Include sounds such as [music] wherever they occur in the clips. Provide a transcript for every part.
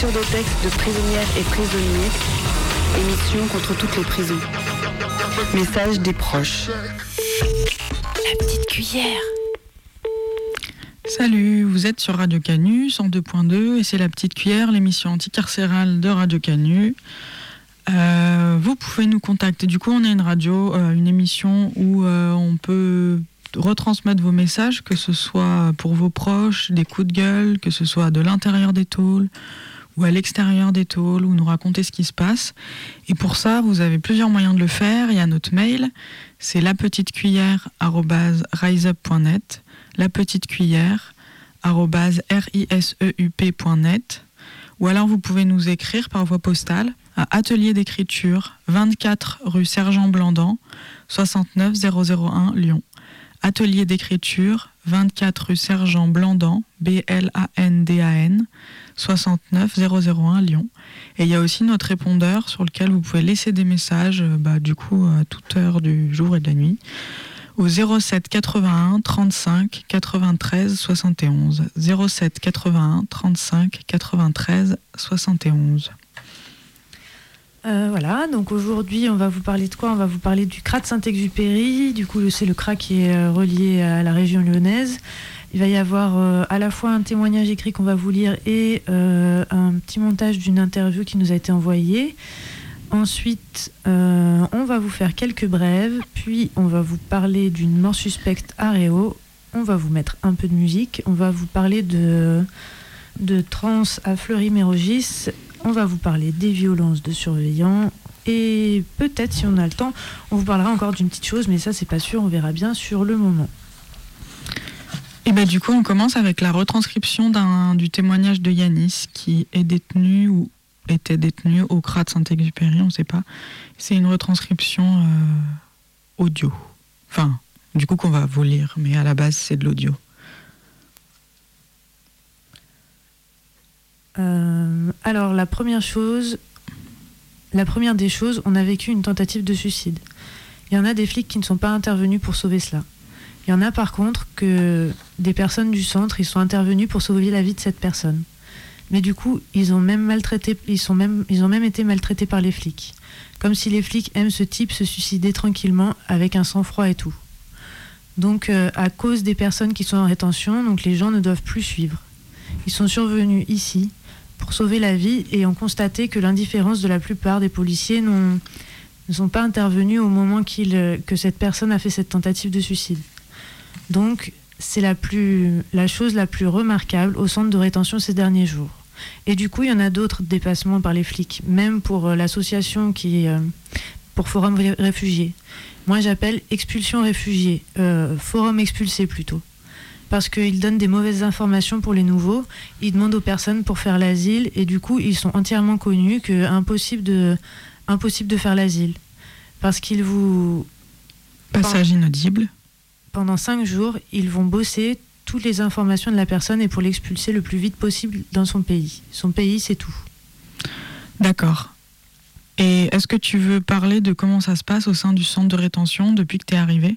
Lecture de textes de prisonnières et prisonniers. Émission contre toutes les prisons. Message des proches. La petite cuillère. Salut, vous êtes sur Radio Canu 102.2 et c'est la petite cuillère, l'émission anticarcérale de Radio Canu. Euh, vous pouvez nous contacter. Du coup, on a une radio, euh, une émission où euh, on peut retransmettre vos messages, que ce soit pour vos proches, des coups de gueule, que ce soit de l'intérieur des tôles ou à l'extérieur des tôles, ou nous raconter ce qui se passe. Et pour ça, vous avez plusieurs moyens de le faire. Il y a notre mail, c'est lapetitecuillère.riseup.net la petite cuillère riseup.net ou alors vous pouvez nous écrire par voie postale à Atelier d'écriture 24 rue Sergent Blandan 69 001 Lyon. Atelier d'écriture 24 rue Sergent Blandan B-L-A-N-D-A-N 69 001 Lyon. Et il y a aussi notre répondeur sur lequel vous pouvez laisser des messages bah, du coup à toute heure du jour et de la nuit au 07 81 35 93 71. 07 81 35 93 71. Euh, voilà, donc aujourd'hui on va vous parler de quoi? On va vous parler du CRA de Saint-Exupéry, du coup c'est le CRA qui est euh, relié à la région lyonnaise. Il va y avoir euh, à la fois un témoignage écrit qu'on va vous lire et un petit montage d'une interview qui nous a été envoyée. Ensuite, on va vous faire quelques brèves, puis on va vous parler d'une mort suspecte à Réau. On va vous mettre un peu de musique. On va vous parler de, de trans à Fleury-Mérogis. On va vous parler des violences de surveillants. Et peut-être, si on a le temps, on vous parlera encore d'une petite chose, mais ça, c'est pas sûr. On verra bien sur le moment. Et bah du coup, on commence avec la retranscription du témoignage de Yanis qui est détenu ou était détenu au CRA Saint-Exupéry, on ne sait pas. C'est une retranscription euh, audio. Enfin, du coup qu'on va vous lire, mais à la base c'est de l'audio. Euh, alors, la première chose, la première des choses, on a vécu une tentative de suicide. Il y en a des flics qui ne sont pas intervenus pour sauver cela. Il y en a par contre que des personnes du centre, ils sont intervenus pour sauver la vie de cette personne. Mais du coup, ils ont même maltraité, ils sont même, ils ont même été maltraités par les flics. Comme si les flics aiment ce type se suicider tranquillement avec un sang-froid et tout. Donc, euh, à cause des personnes qui sont en rétention, donc les gens ne doivent plus suivre. Ils sont survenus ici pour sauver la vie et ont constaté que l'indifférence de la plupart des policiers ne sont pas intervenus au moment que cette personne a fait cette tentative de suicide. Donc, c'est la, plus, la chose la plus remarquable au centre de rétention ces derniers jours. Et du coup, il y en a d'autres dépassements par les flics, même pour euh, l'association qui est euh, pour Forum Ré- Réfugiés. Moi, j'appelle expulsion réfugiés, euh, Forum expulsé plutôt. Parce qu'ils donnent des mauvaises informations pour les nouveaux, ils demandent aux personnes pour faire l'asile, et du coup, ils sont entièrement connus que impossible de, impossible de faire l'asile. Parce qu'ils vous, Passage inaudible. pendant cinq jours, ils vont bosser toutes les informations de la personne et pour l'expulser le plus vite possible dans son pays. Son pays, c'est tout. D'accord. Et est-ce que tu veux parler de comment ça se passe au sein du centre de rétention depuis que tu es arrivé?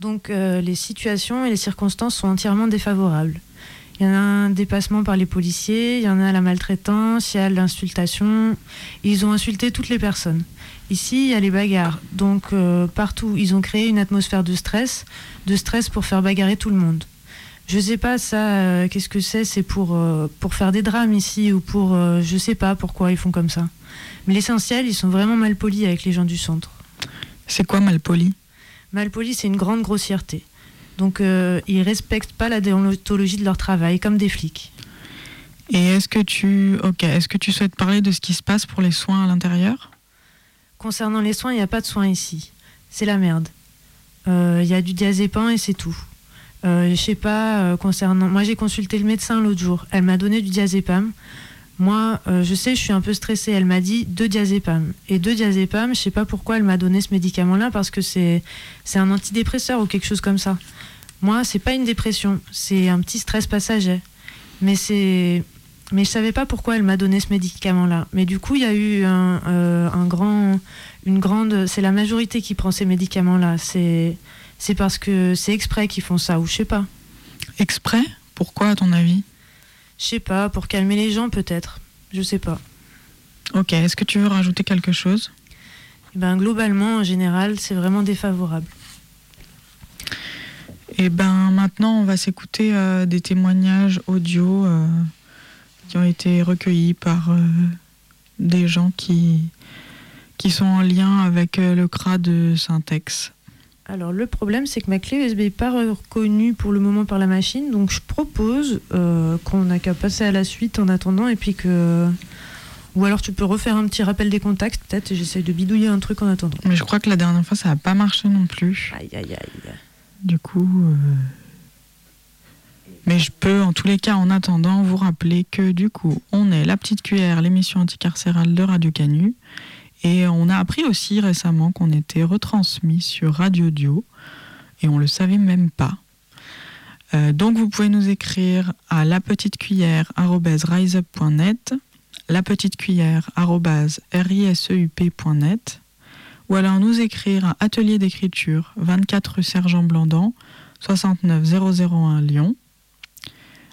Donc euh, les situations et les circonstances sont entièrement défavorables. Il y en a un dépassement par les policiers, il y en a la maltraitance, il y a l'insultation. Ils ont insulté toutes les personnes. Ici, il y a les bagarres. Donc euh, partout, ils ont créé une atmosphère de stress, de stress pour faire bagarrer tout le monde. Je sais pas ça, euh, qu'est-ce que c'est? C'est pour, pour faire des drames ici ou pour... je sais pas pourquoi ils font comme ça. Mais l'essentiel, ils sont vraiment mal polis avec les gens du centre. C'est quoi malpoli? Malpoli, c'est une grande grossièreté. Donc, euh, ils respectent pas la déontologie de leur travail, comme des flics. Et est-ce que tu ok, est-ce que tu souhaites parler de ce qui se passe pour les soins à l'intérieur? Concernant les soins, il n'y a pas de soins ici. C'est la merde. Il y a du diazépam et c'est tout. je sais pas, concernant. Moi, j'ai consulté le médecin l'autre jour. Elle m'a donné du diazépam. Moi, je sais, je suis un peu stressée. Elle m'a dit deux diazépam. Et deux diazépam, je sais pas pourquoi elle m'a donné ce médicament-là, parce que c'est un antidépresseur ou quelque chose comme ça. Moi, c'est pas une dépression, c'est un petit stress passager. Mais c'est mais je savais pas pourquoi elle m'a donné ce médicament-là. Mais du coup, il y a eu un, euh, un grand, une grande. C'est la majorité qui prend ces médicaments-là. C'est, c'est parce que c'est exprès qu'ils font ça, ou je sais pas. Exprès? Pourquoi, à ton avis? Je sais pas, pour calmer les gens, peut-être. Je sais pas. Ok. Est-ce que tu veux rajouter quelque chose? Eh ben, globalement, en général, c'est vraiment défavorable. Et eh ben maintenant, on va s'écouter euh, des témoignages audio. Euh, qui ont été recueillis par euh, des gens qui, qui sont en lien avec le CRA de Syntex. Alors le problème c'est que ma clé USB n'est pas reconnue pour le moment par la machine, donc je propose euh, qu'on n'a qu'à passer à la suite en attendant et puis que... Ou alors tu peux refaire un petit rappel des contacts peut-être et j'essaye de bidouiller un truc en attendant. Mais je crois que la dernière fois ça n'a pas marché non plus. Aïe aïe aïe. Du coup... Mais je peux, en tous les cas, en attendant, vous rappeler que du coup, on est La Petite Cuillère, l'émission anticarcérale de Radio Canu. Et on a appris aussi récemment qu'on était retransmis sur Radio Dio. Et on le savait même pas. Euh, donc vous pouvez nous écrire à la petite cuillère riseup.net, la petite cuillère riseup.net ou alors nous écrire à atelier d'écriture 24 rue Sergent Blandan 69 001 Lyon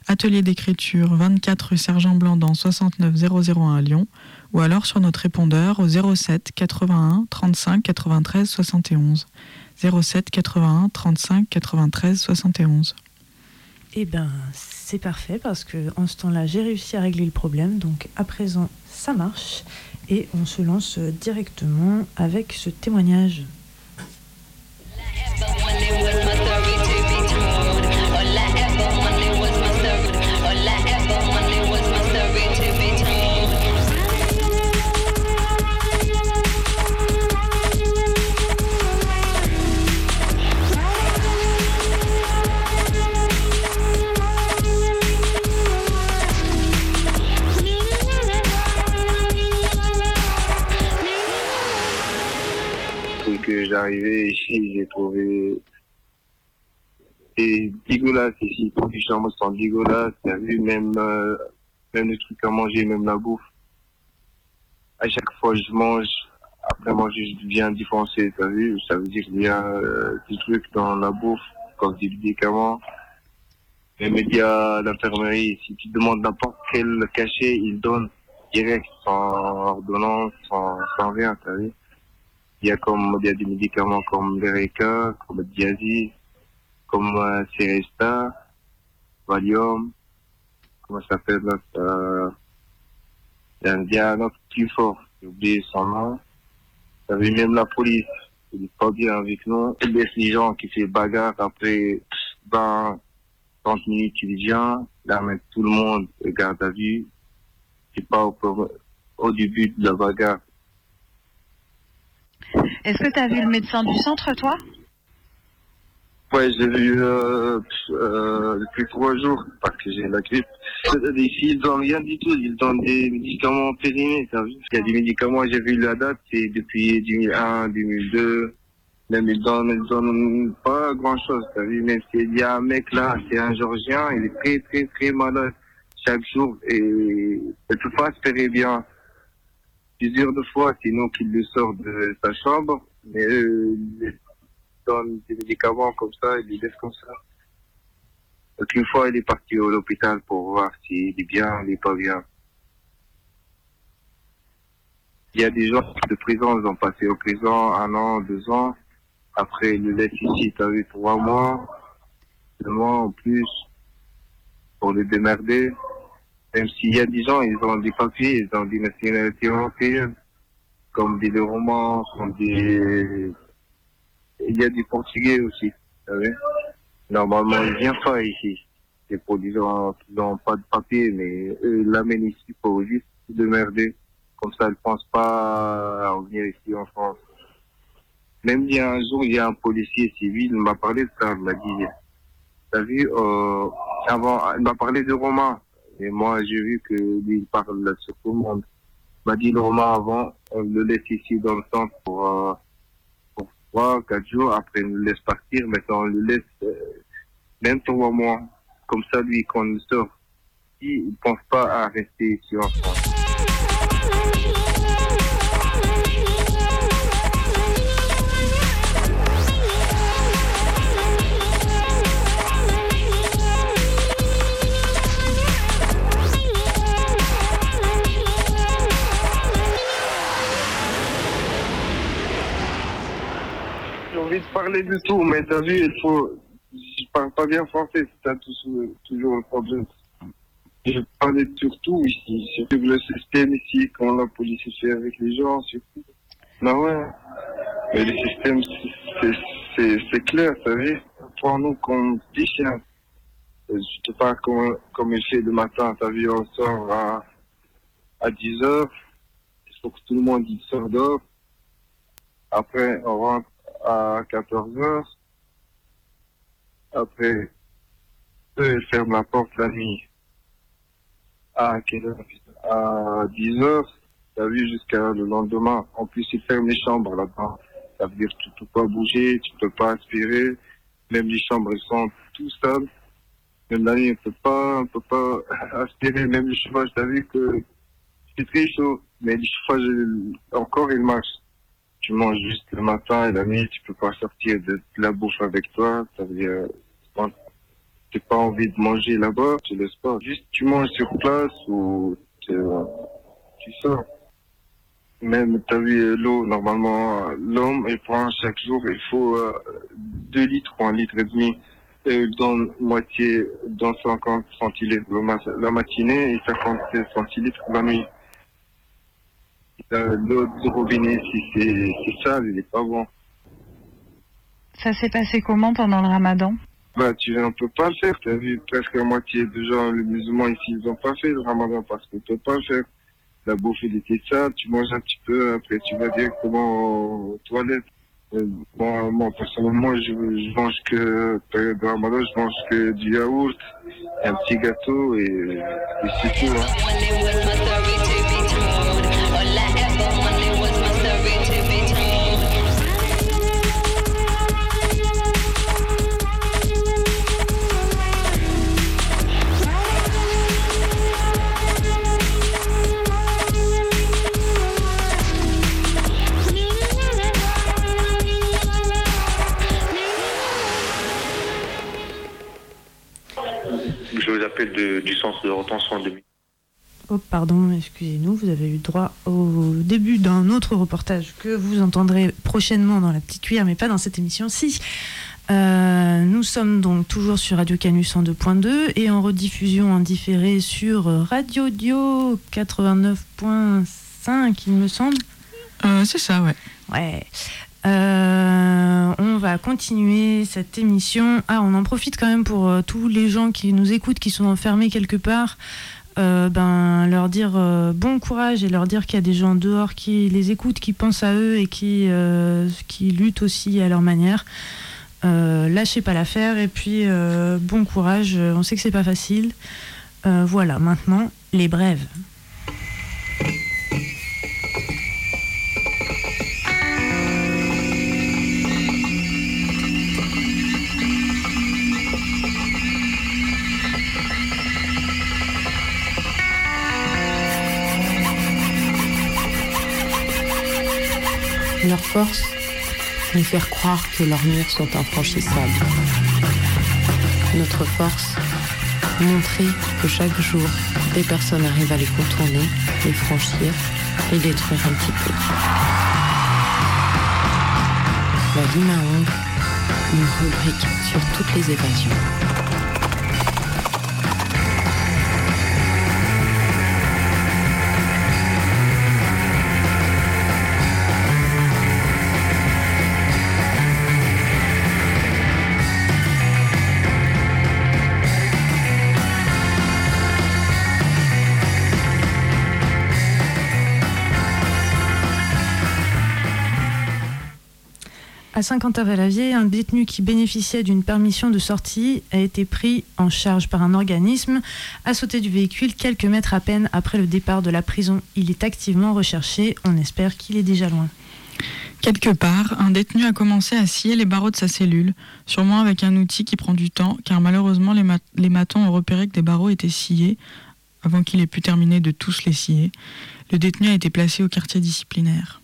atelier d'écriture 24 rue Sergent Blandan 69 001 à Lyon, ou alors sur notre répondeur au 07 81 35 93 71. 07 81 35 93 71. Eh ben, c'est parfait parce que en ce temps-là, j'ai réussi à régler le problème. Donc à présent, ça marche et on se lance directement avec ce témoignage. Arrivé ici, j'ai trouvé c'est dégueulasse ici. Les chambres sont dégueulasses. T'as vu, même, euh, même les trucs à manger, même la bouffe. À chaque fois, je mange. Après manger, je viens défoncer. T'as vu, ça veut dire qu'il y a euh, des trucs dans la bouffe, comme des médicaments. Les médias, l'infirmerie, si tu demandes n'importe quel cachet, ils donnent direct, sans ordonnance, sans, sans rien, t'as vu. Il y a comme il y a des médicaments comme l'Ereka, comme le Diazi, comme euh, Seresta, Valium, comment ça s'appelle euh, Il y a un autre plus fort, j'ai oublié son nom. Il y avait même la police, il n'est pas bien avec nous. Il laisse les gens qui fait bagarre après 20, 30 minutes, il vient, là met tout le monde garde à vue. C'est pas au début de la bagarre. Est-ce que tu as vu le médecin du centre, toi? Ouais, j'ai vu euh, euh, depuis trois jours parce que j'ai la grippe. Ici, ils donnent rien du tout. Ils donnent des médicaments périmés. Ça. Il y a des médicaments, j'ai vu la date, c'est depuis 2001, 2002. Même ils donnent, ils donnent pas grand chose. Vu, même s'il y a un mec là, c'est un Georgien, il est très, très, très malade chaque jour et il peut pas espérer bien plusieurs fois, c'est nous qui le sort de sa chambre, mais eux, ils donnent des médicaments comme ça, ils les laissent comme ça. Donc une fois, il est parti à l'hôpital pour voir s'il est bien, il n'est pas bien. Il y a des gens de prison, ils ont passé au prison un an, deux ans. Après, ils le laissent ici, t'as vu, trois mois, deux mois en plus, pour les démerder. Même s'il y a des gens, ils ont des papiers, ils ont des nationalités européennes, comme des Romans, comme des... Il y a des Portugais aussi, vous savez. Normalement, ils viennent pas ici. C'est pour des gens qui n'ont pas de papier, mais eux, ils l'amènent ici pour juste de merder. Comme ça, ils ne pensent pas à revenir ici en France. Même il y a un jour, il y a un policier civil, il m'a parlé de ça, il m'a dit, t'as vu, euh, avant, il m'a parlé de Romain. Et moi, j'ai vu que lui, il parle sur tout le monde. M'a dit, Romain, avant, on le laisse ici dans le centre pour, euh, pour trois, quatre jours. Après, on le laisse partir. Maintenant, on le laisse euh, même trois mois. Comme ça, lui, quand il sort, il ne pense pas à rester ici en France. De parler de tout, mais t'as vu, il faut. Je parle pas bien français, c'est toujours le problème. Je parlais surtout ici, sur le système ici, quand la police fait avec les gens, surtout. Non, ouais. Mais le système, c'est- clair, t'as vu. Pour nous, comme des chiens. Je sais pas comment, comme il fait le matin, t'as vu, on sort à, à 10 heures. Il faut que tout le monde il sort dehors. Après, on rentre à 14 heures. Après, eux, ils ferment la porte la nuit. À quelle heure? À 10 heures. T'as vu jusqu'à le lendemain. En plus, ils ferment les chambres là-bas. Ça veut dire que tu peux pas bouger, tu peux pas aspirer. Même les chambres, sont tout sales. Même la nuit, on peut pas, on peut pas [laughs] aspirer. Même le chauffage, t'as vu que c'est très chaud. Mais le chauffage, encore, il marche. Tu manges juste le matin et la nuit, tu peux pas sortir de, la bouffe avec toi. Ça veut dire, t'as pas envie de manger là-bas, tu laisses pas. Juste, tu manges sur place ou tu, sors. Même, t'as vu l'eau, normalement, l'homme, il prend chaque jour, il faut euh, 2 litres ou 1 litre et demi. Et il donne moitié, dans 50 centilitres la matinée et 50 centilitres la nuit. Euh, L'eau du robinet, si c'est sale, il est pas bon. Ça s'est passé comment pendant le ramadan? Bah, tu on peut pas le faire. Tu as vu presque la moitié des gens, les musulmans ici, ils ont pas fait le ramadan parce qu'on peut pas le faire. La bouffe, il était sale, tu manges un petit peu, après tu vas directement aux toilettes. Euh, Moi, moi, personnellement, je, je mange que, période de ramadan, je mange que du yaourt, un petit gâteau et, et c'est tout. Hein. Oh, pardon, excusez-nous, vous avez eu droit au début d'un autre reportage que vous entendrez prochainement dans la petite cuillère, mais pas dans cette émission-ci. Euh, nous sommes donc toujours sur Radio Canus en 2.2 et en rediffusion en différé sur Radio Dio 89.5, il me semble. Euh, c'est ça, ouais. Ouais. Euh, on va continuer cette émission. Ah, on en profite quand même pour euh, tous les gens qui nous écoutent, qui sont enfermés quelque part. Euh, ben, leur dire bon courage et leur dire qu'il y a des gens dehors qui les écoutent, qui pensent à eux et qui, qui luttent aussi à leur manière. Lâchez pas l'affaire et puis bon courage. On sait que c'est pas facile. Voilà, maintenant les brèves. Force, nous faire croire que leurs murs sont infranchissables. Notre force, montrer que chaque jour, des personnes arrivent à les contourner, les franchir et détruire un petit peu. La Limaong, une rubrique sur toutes les évasions. À Saint-Quentin-Valavier, un détenu qui bénéficiait d'une permission de sortie a été pris en charge par un organisme, a sauté du véhicule quelques mètres à peine après le départ de la prison. Il est activement recherché. On espère qu'il est déjà loin. Quelque part, un détenu a commencé à scier les barreaux de sa cellule, sûrement avec un outil qui prend du temps, car malheureusement les, les matons ont repéré que des barreaux étaient sciés avant qu'il ait pu terminer de tous les scier. Le détenu a été placé au quartier disciplinaire.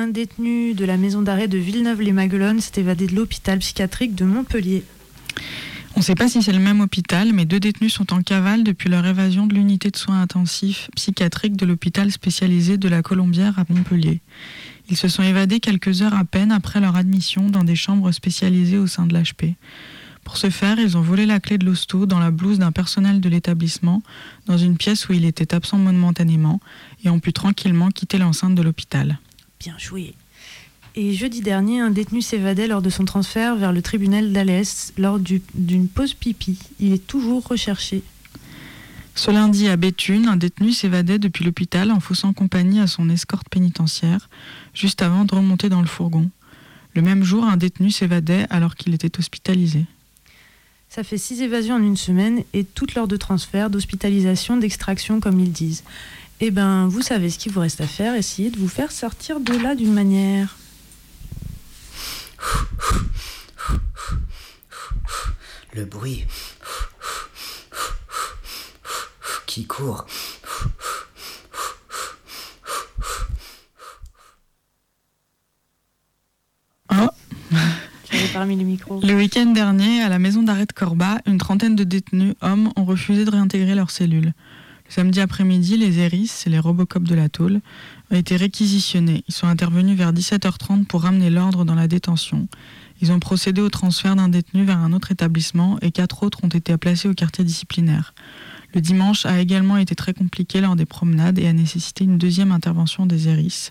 Un détenu de la maison d'arrêt de Villeneuve-les-Maguelones s'est évadé de l'hôpital psychiatrique de Montpellier. On ne sait pas si c'est le même hôpital, mais deux détenus sont en cavale depuis leur évasion de l'unité de soins intensifs psychiatriques de l'hôpital spécialisé de la Colombière à Montpellier. Ils se sont évadés quelques heures à peine après leur admission dans des chambres spécialisées au sein de l'HP. Pour ce faire, ils ont volé la clé de l'hosto dans la blouse d'un personnel de l'établissement, dans une pièce où il était absent momentanément, et ont pu tranquillement quitter l'enceinte de l'hôpital. Bien joué. Et jeudi dernier, un détenu s'évadait lors de son transfert vers le tribunal d'Alès lors d'une pause pipi. Il est toujours recherché. Ce lundi à Béthune, un détenu s'évadait depuis l'hôpital en faussant compagnie à son escorte pénitentiaire, juste avant de remonter dans le fourgon. Le même jour, un détenu s'évadait alors qu'il était hospitalisé. Ça fait six évasions en une semaine et toutes lors de transfert, d'hospitalisation, d'extraction, comme ils disent. Eh ben, vous savez ce qu'il vous reste à faire, essayez de vous faire sortir de là d'une manière. Le bruit qui court. Oh. Parmi les micros. Le week-end dernier, à la maison d'arrêt de Corba, une trentaine de détenus hommes ont refusé de réintégrer leurs cellules. Samedi après-midi, les Eris, les Robocop de la tôle, ont été réquisitionnés. Ils sont intervenus vers 17h30 pour ramener l'ordre dans la détention. Ils ont procédé au transfert d'un détenu vers un autre établissement et quatre autres ont été placés au quartier disciplinaire. Le dimanche a également été très compliqué lors des promenades et a nécessité une deuxième intervention des Eris.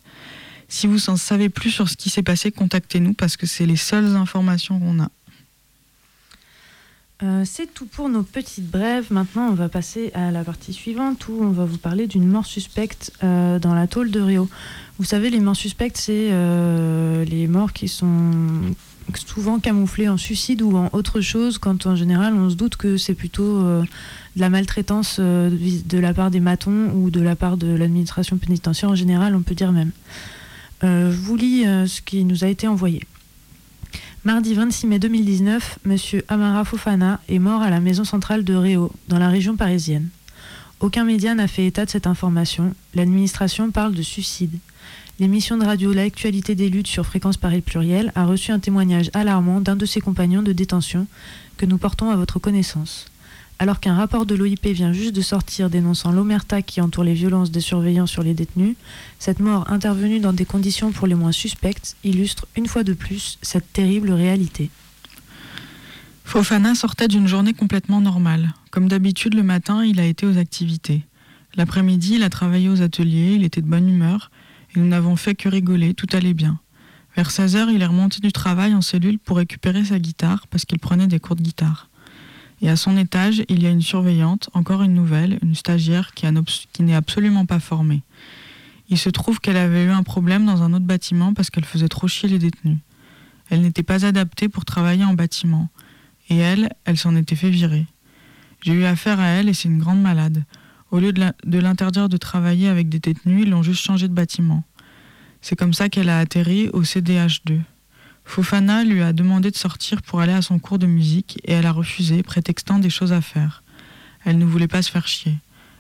Si vous en savez plus sur ce qui s'est passé, contactez-nous parce que c'est les seules informations qu'on a. Euh, c'est tout pour nos petites brèves. Maintenant, on va passer à la partie suivante où on va vous parler d'une mort suspecte euh, dans la tôle de Rio. Vous savez, les morts suspectes, c'est euh, les morts qui sont souvent camouflées en suicide ou en autre chose, quand en général on se doute que c'est plutôt de la maltraitance de la part des matons ou de la part de l'administration pénitentiaire en général, on peut dire même. je vous lis ce qui nous a été envoyé. Mardi 26 mai 2019, M. Amara Fofana est mort à la maison centrale de Réau, dans la région parisienne. Aucun média n'a fait état de cette information. L'administration parle de suicide. L'émission de radio L'actualité des luttes sur Fréquence Paris Pluriel a reçu un témoignage alarmant d'un de ses compagnons de détention que nous portons à votre connaissance. Alors qu'un rapport de l'OIP vient juste de sortir dénonçant l'omerta qui entoure les violences des surveillants sur les détenus, cette mort intervenue dans des conditions pour les moins suspectes illustre une fois de plus cette terrible réalité. Fofana sortait d'une journée complètement normale. Comme d'habitude, le matin, il a été aux activités. L'après-midi, il a travaillé aux ateliers, il était de bonne humeur, et nous n'avons fait que rigoler, tout allait bien. Vers 16 heures, il est remonté du travail en cellule pour récupérer sa guitare parce qu'il prenait des cours de guitare. Et à son étage, il y a une surveillante, encore une nouvelle, une stagiaire qui, n'est absolument pas formée. Il se trouve qu'elle avait eu un problème dans un autre bâtiment parce qu'elle faisait trop chier les détenus. Elle n'était pas adaptée pour travailler en bâtiment. Et elle, elle s'en était fait virer. J'ai eu affaire à elle et c'est une grande malade. Au lieu de l'interdire de travailler avec des détenus, ils l'ont juste changé de bâtiment. C'est comme ça qu'elle a atterri au CDH2. Fofana lui a demandé de sortir pour aller à son cours de musique et elle a refusé, prétextant des choses à faire. Elle ne voulait pas se faire chier.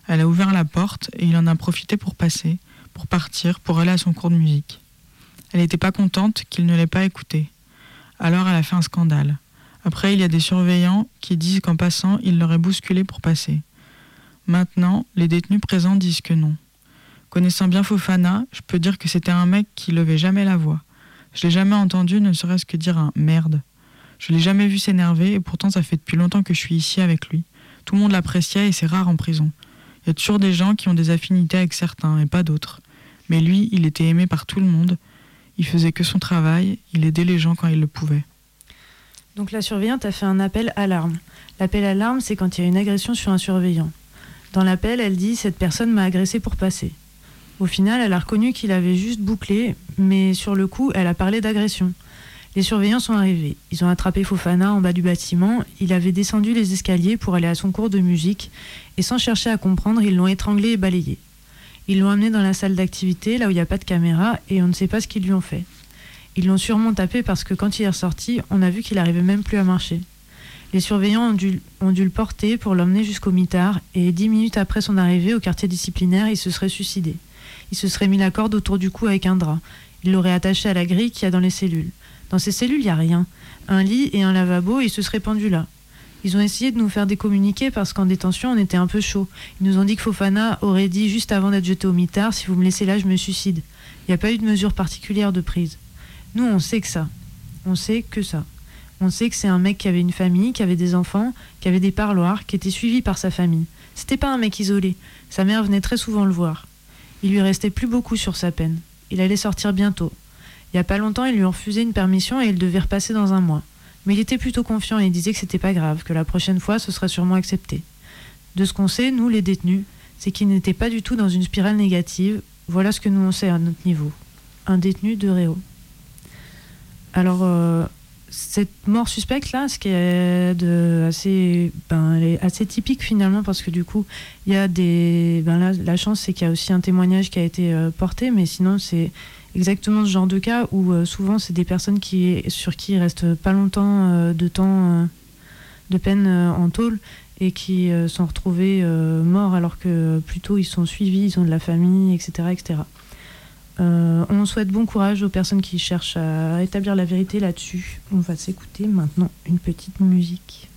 Elle a ouvert la porte et il en a profité pour passer, pour partir, pour aller à son cours de musique. Elle n'était pas contente qu'il ne l'ait pas écoutée. Alors elle a fait un scandale. Après, il y a des surveillants qui disent qu'en passant, il l'aurait bousculé pour passer. Maintenant, les détenus présents disent que non. Connaissant bien Fofana, je peux dire que c'était un mec qui levait jamais la voix. Je l'ai jamais entendu ne serait-ce que dire un merde. Je l'ai jamais vu s'énerver et pourtant ça fait depuis longtemps que je suis ici avec lui. Tout le monde l'appréciait et c'est rare en prison. Il y a toujours des gens qui ont des affinités avec certains et pas d'autres. Mais lui, il était aimé par tout le monde. Il faisait que son travail, il aidait les gens quand il le pouvait. Donc la surveillante a fait un appel alarme. L'appel alarme, c'est quand il y a une agression sur un surveillant. Dans l'appel, elle dit Cette personne m'a agressé pour passer. Au final, elle a reconnu qu'il avait juste bouclé, mais sur le coup, elle a parlé d'agression. Les surveillants sont arrivés. Ils ont attrapé Fofana en bas du bâtiment. Il avait descendu les escaliers pour aller à son cours de musique et sans chercher à comprendre, ils l'ont étranglé et balayé. Ils l'ont amené dans la salle d'activité, là où il n'y a pas de caméra, et on ne sait pas ce qu'ils lui ont fait. Ils l'ont sûrement tapé parce que quand il est ressorti, on a vu qu'il n'arrivait même plus à marcher. Les surveillants ont dû, ont dû le porter pour l'emmener jusqu'au mitard, et dix minutes après son arrivée au quartier disciplinaire, il se serait suicidé. Il se serait mis la corde autour du cou avec un drap. Il l'aurait attaché à la grille qu'il y a dans les cellules. Dans ces cellules, il n'y a rien. Un lit et un lavabo, et il se serait pendu là. Ils ont essayé de nous faire décommuniquer parce qu'en détention, on était un peu chaud. Ils nous ont dit que Fofana aurait dit juste avant d'être jeté au mitard Si vous me laissez là, je me suicide. Il n'y a pas eu de mesure particulière de prise. Nous, on sait que ça. On sait que ça. On sait que c'est un mec qui avait une famille, qui avait des enfants, qui avait des parloirs, qui était suivi par sa famille. C'était pas un mec isolé. Sa mère venait très souvent le voir. Il lui restait plus beaucoup sur sa peine. Il allait sortir bientôt. Il y a pas longtemps, ils lui ont refusé une permission et il devait repasser dans un mois. Mais il était plutôt confiant et il disait que c'était pas grave, que la prochaine fois ce serait sûrement accepté. De ce qu'on sait, nous les détenus, c'est qu'il n'était pas du tout dans une spirale négative. Voilà ce que nous on sait à notre niveau. Un détenu de Réau. Alors, euh, cette mort suspecte là, ce qui est de assez, ben, elle est assez typique finalement parce que du coup, il y a des, ben là, la chance c'est qu'il y a aussi un témoignage qui a été euh, porté, mais sinon c'est exactement ce genre de cas où euh, souvent c'est des personnes qui, sur qui il reste pas longtemps euh, de temps de peine en tôle et qui sont retrouvés morts alors que plutôt ils sont suivis, ils ont de la famille, etc. etc. Euh, on souhaite bon courage aux personnes qui cherchent à établir la vérité là-dessus. On va s'écouter maintenant une petite musique.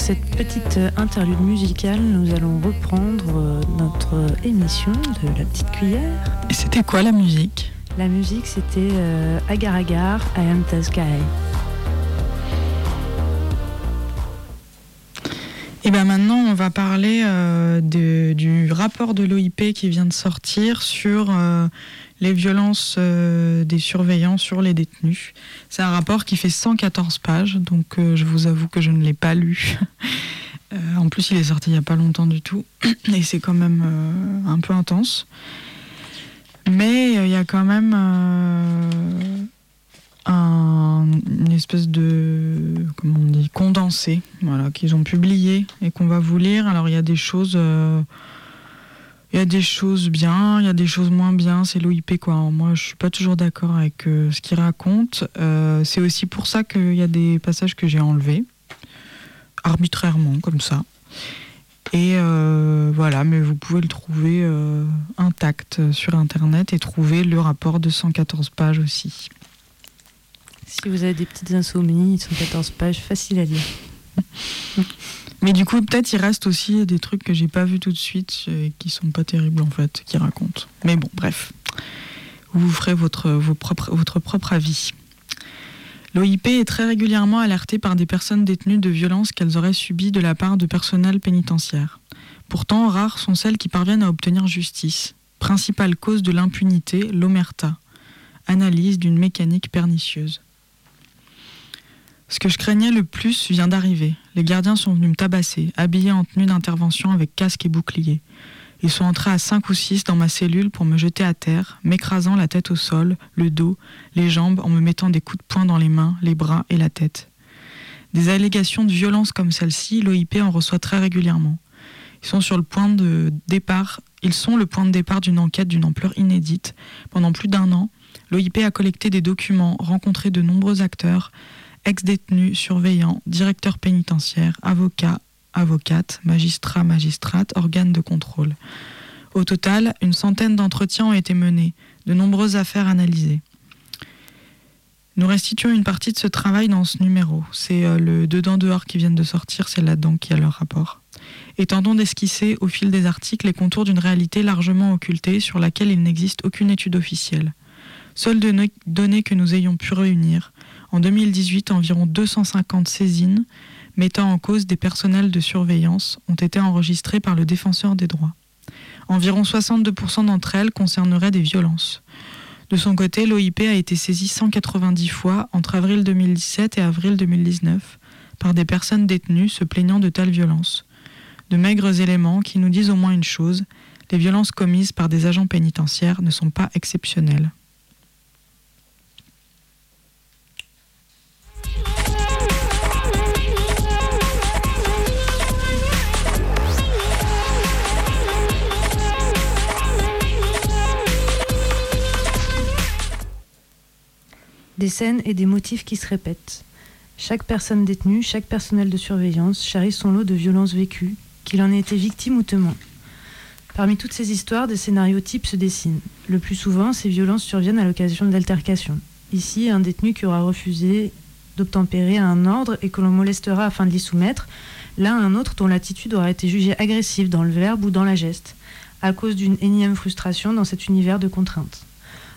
Cette petite euh, interlude musicale, nous allons reprendre euh, notre émission de la petite cuillère. Et c'était quoi la musique? La musique, c'était euh, Agar Agar, I Am the Sky. Et bien maintenant, on va parler euh, de- du rapport de l'OIP qui vient de sortir sur euh, les violences euh, des surveillants sur les détenus. C'est un rapport qui fait 114 pages, donc euh, je vous avoue que je ne l'ai pas lu. [laughs] Euh, en plus, il est sorti il n'y a pas longtemps du tout, [clears throat] et c'est quand même un peu intense. Mais il y a quand même un- une espèce de comment on dit condensé voilà qu'ils ont publié et qu'on va vous lire alors il y a des choses il y a des choses bien il y a des choses moins bien c'est l'OIP quoi moi je suis pas toujours d'accord avec euh, ce qu'ils racontent Euh, c'est aussi pour ça qu'il y a des passages que j'ai enlevés arbitrairement comme ça et euh, voilà, mais vous pouvez le trouver intact sur Internet et trouver le rapport de 114 pages aussi. Si vous avez des petites insomnies, 114 pages, facile à lire. [laughs] Mais du coup, peut-être il reste aussi des trucs que j'ai pas vus tout de suite et qui sont pas terribles en fait, qui racontent. Mais bon, bref, vous ferez votre propre avis. L'OIP est très régulièrement alertée par des personnes détenues de violences qu'elles auraient subies de la part de personnel pénitentiaire. Pourtant, rares sont celles qui parviennent à obtenir justice. Principale cause de l'impunité, l'omerta. Analyse d'une mécanique pernicieuse. Ce que je craignais le plus vient d'arriver. Les gardiens sont venus me tabasser, habillés en tenue d'intervention avec casque et bouclier. Ils sont entrés à cinq ou six dans ma cellule pour me jeter à terre, m'écrasant la tête au sol, le dos, les jambes, en me mettant des coups de poing dans les mains, les bras et la tête. Des allégations de violence comme celle-ci, l'OIP en reçoit très régulièrement. Ils sont sur le point de départ, ils sont le point de départ d'une enquête d'une ampleur inédite. Pendant plus d'un an, l'OIP a collecté des documents, rencontré de nombreux acteurs, ex-détenus, surveillants, directeurs pénitentiaires, avocats, avocates, magistrats, magistrates, organes de contrôle. Au total, une centaine d'entretiens ont été menés, de nombreuses affaires analysées. Nous restituons une partie de ce travail dans ce numéro. C'est euh, le dedans dehors qui viennent de sortir, c'est là-dedans qu'il y a leur rapport. Et tentons d'esquisser au fil des articles les contours d'une réalité largement occultée sur laquelle il n'existe aucune étude officielle. Seules données que nous ayons pu réunir, en 2018, environ 250 saisines mettant en cause des personnels de surveillance ont été enregistrées par le défenseur des droits. Environ 62% d'entre elles concerneraient des violences. De son côté, l'OIP a été saisie 190 fois entre avril 2017 et avril 2019 par des personnes détenues se plaignant de telles violences. De maigres éléments qui nous disent au moins une chose, les violences commises par des agents pénitentiaires ne sont pas exceptionnelles. Des scènes et des motifs qui se répètent. Chaque personne détenue, chaque personnel de surveillance charrie son lot de violences vécues, qu'il en ait été victime ou témoin. Parmi toutes ces histoires, des scénarios types se dessinent. Le plus souvent, ces violences surviennent à l'occasion d'altercations. Ici, un détenu qui aura refusé d'obtempérer à un ordre et que l'on molestera afin de l'y soumettre, là un autre dont l'attitude aura été jugée agressive dans le verbe ou dans la geste, à cause d'une énième frustration dans cet univers de contraintes.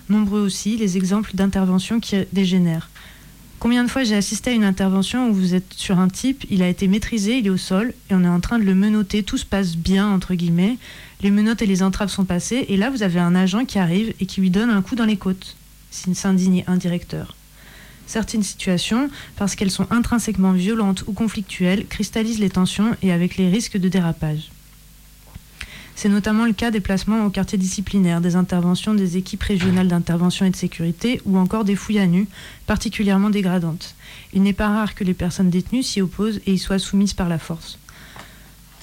Nombreux aussi les exemples d'interventions qui dégénèrent. Combien de fois j'ai assisté à une intervention où vous êtes sur un type, il a été maîtrisé, il est au sol, et on est en train de le menotter, tout se passe bien, entre guillemets, les menottes et les entraves sont passées, et là vous avez un agent qui arrive et qui lui donne un coup dans les côtes, s'il s'indigne un directeur. Certaines situations, parce qu'elles sont intrinsèquement violentes ou conflictuelles, cristallisent les tensions et avec les risques de dérapage. C'est notamment le cas des placements au quartier disciplinaire, des interventions des équipes régionales d'intervention et de sécurité ou encore des fouilles à nu, particulièrement dégradantes. Il n'est pas rare que les personnes détenues s'y opposent et y soient soumises par la force.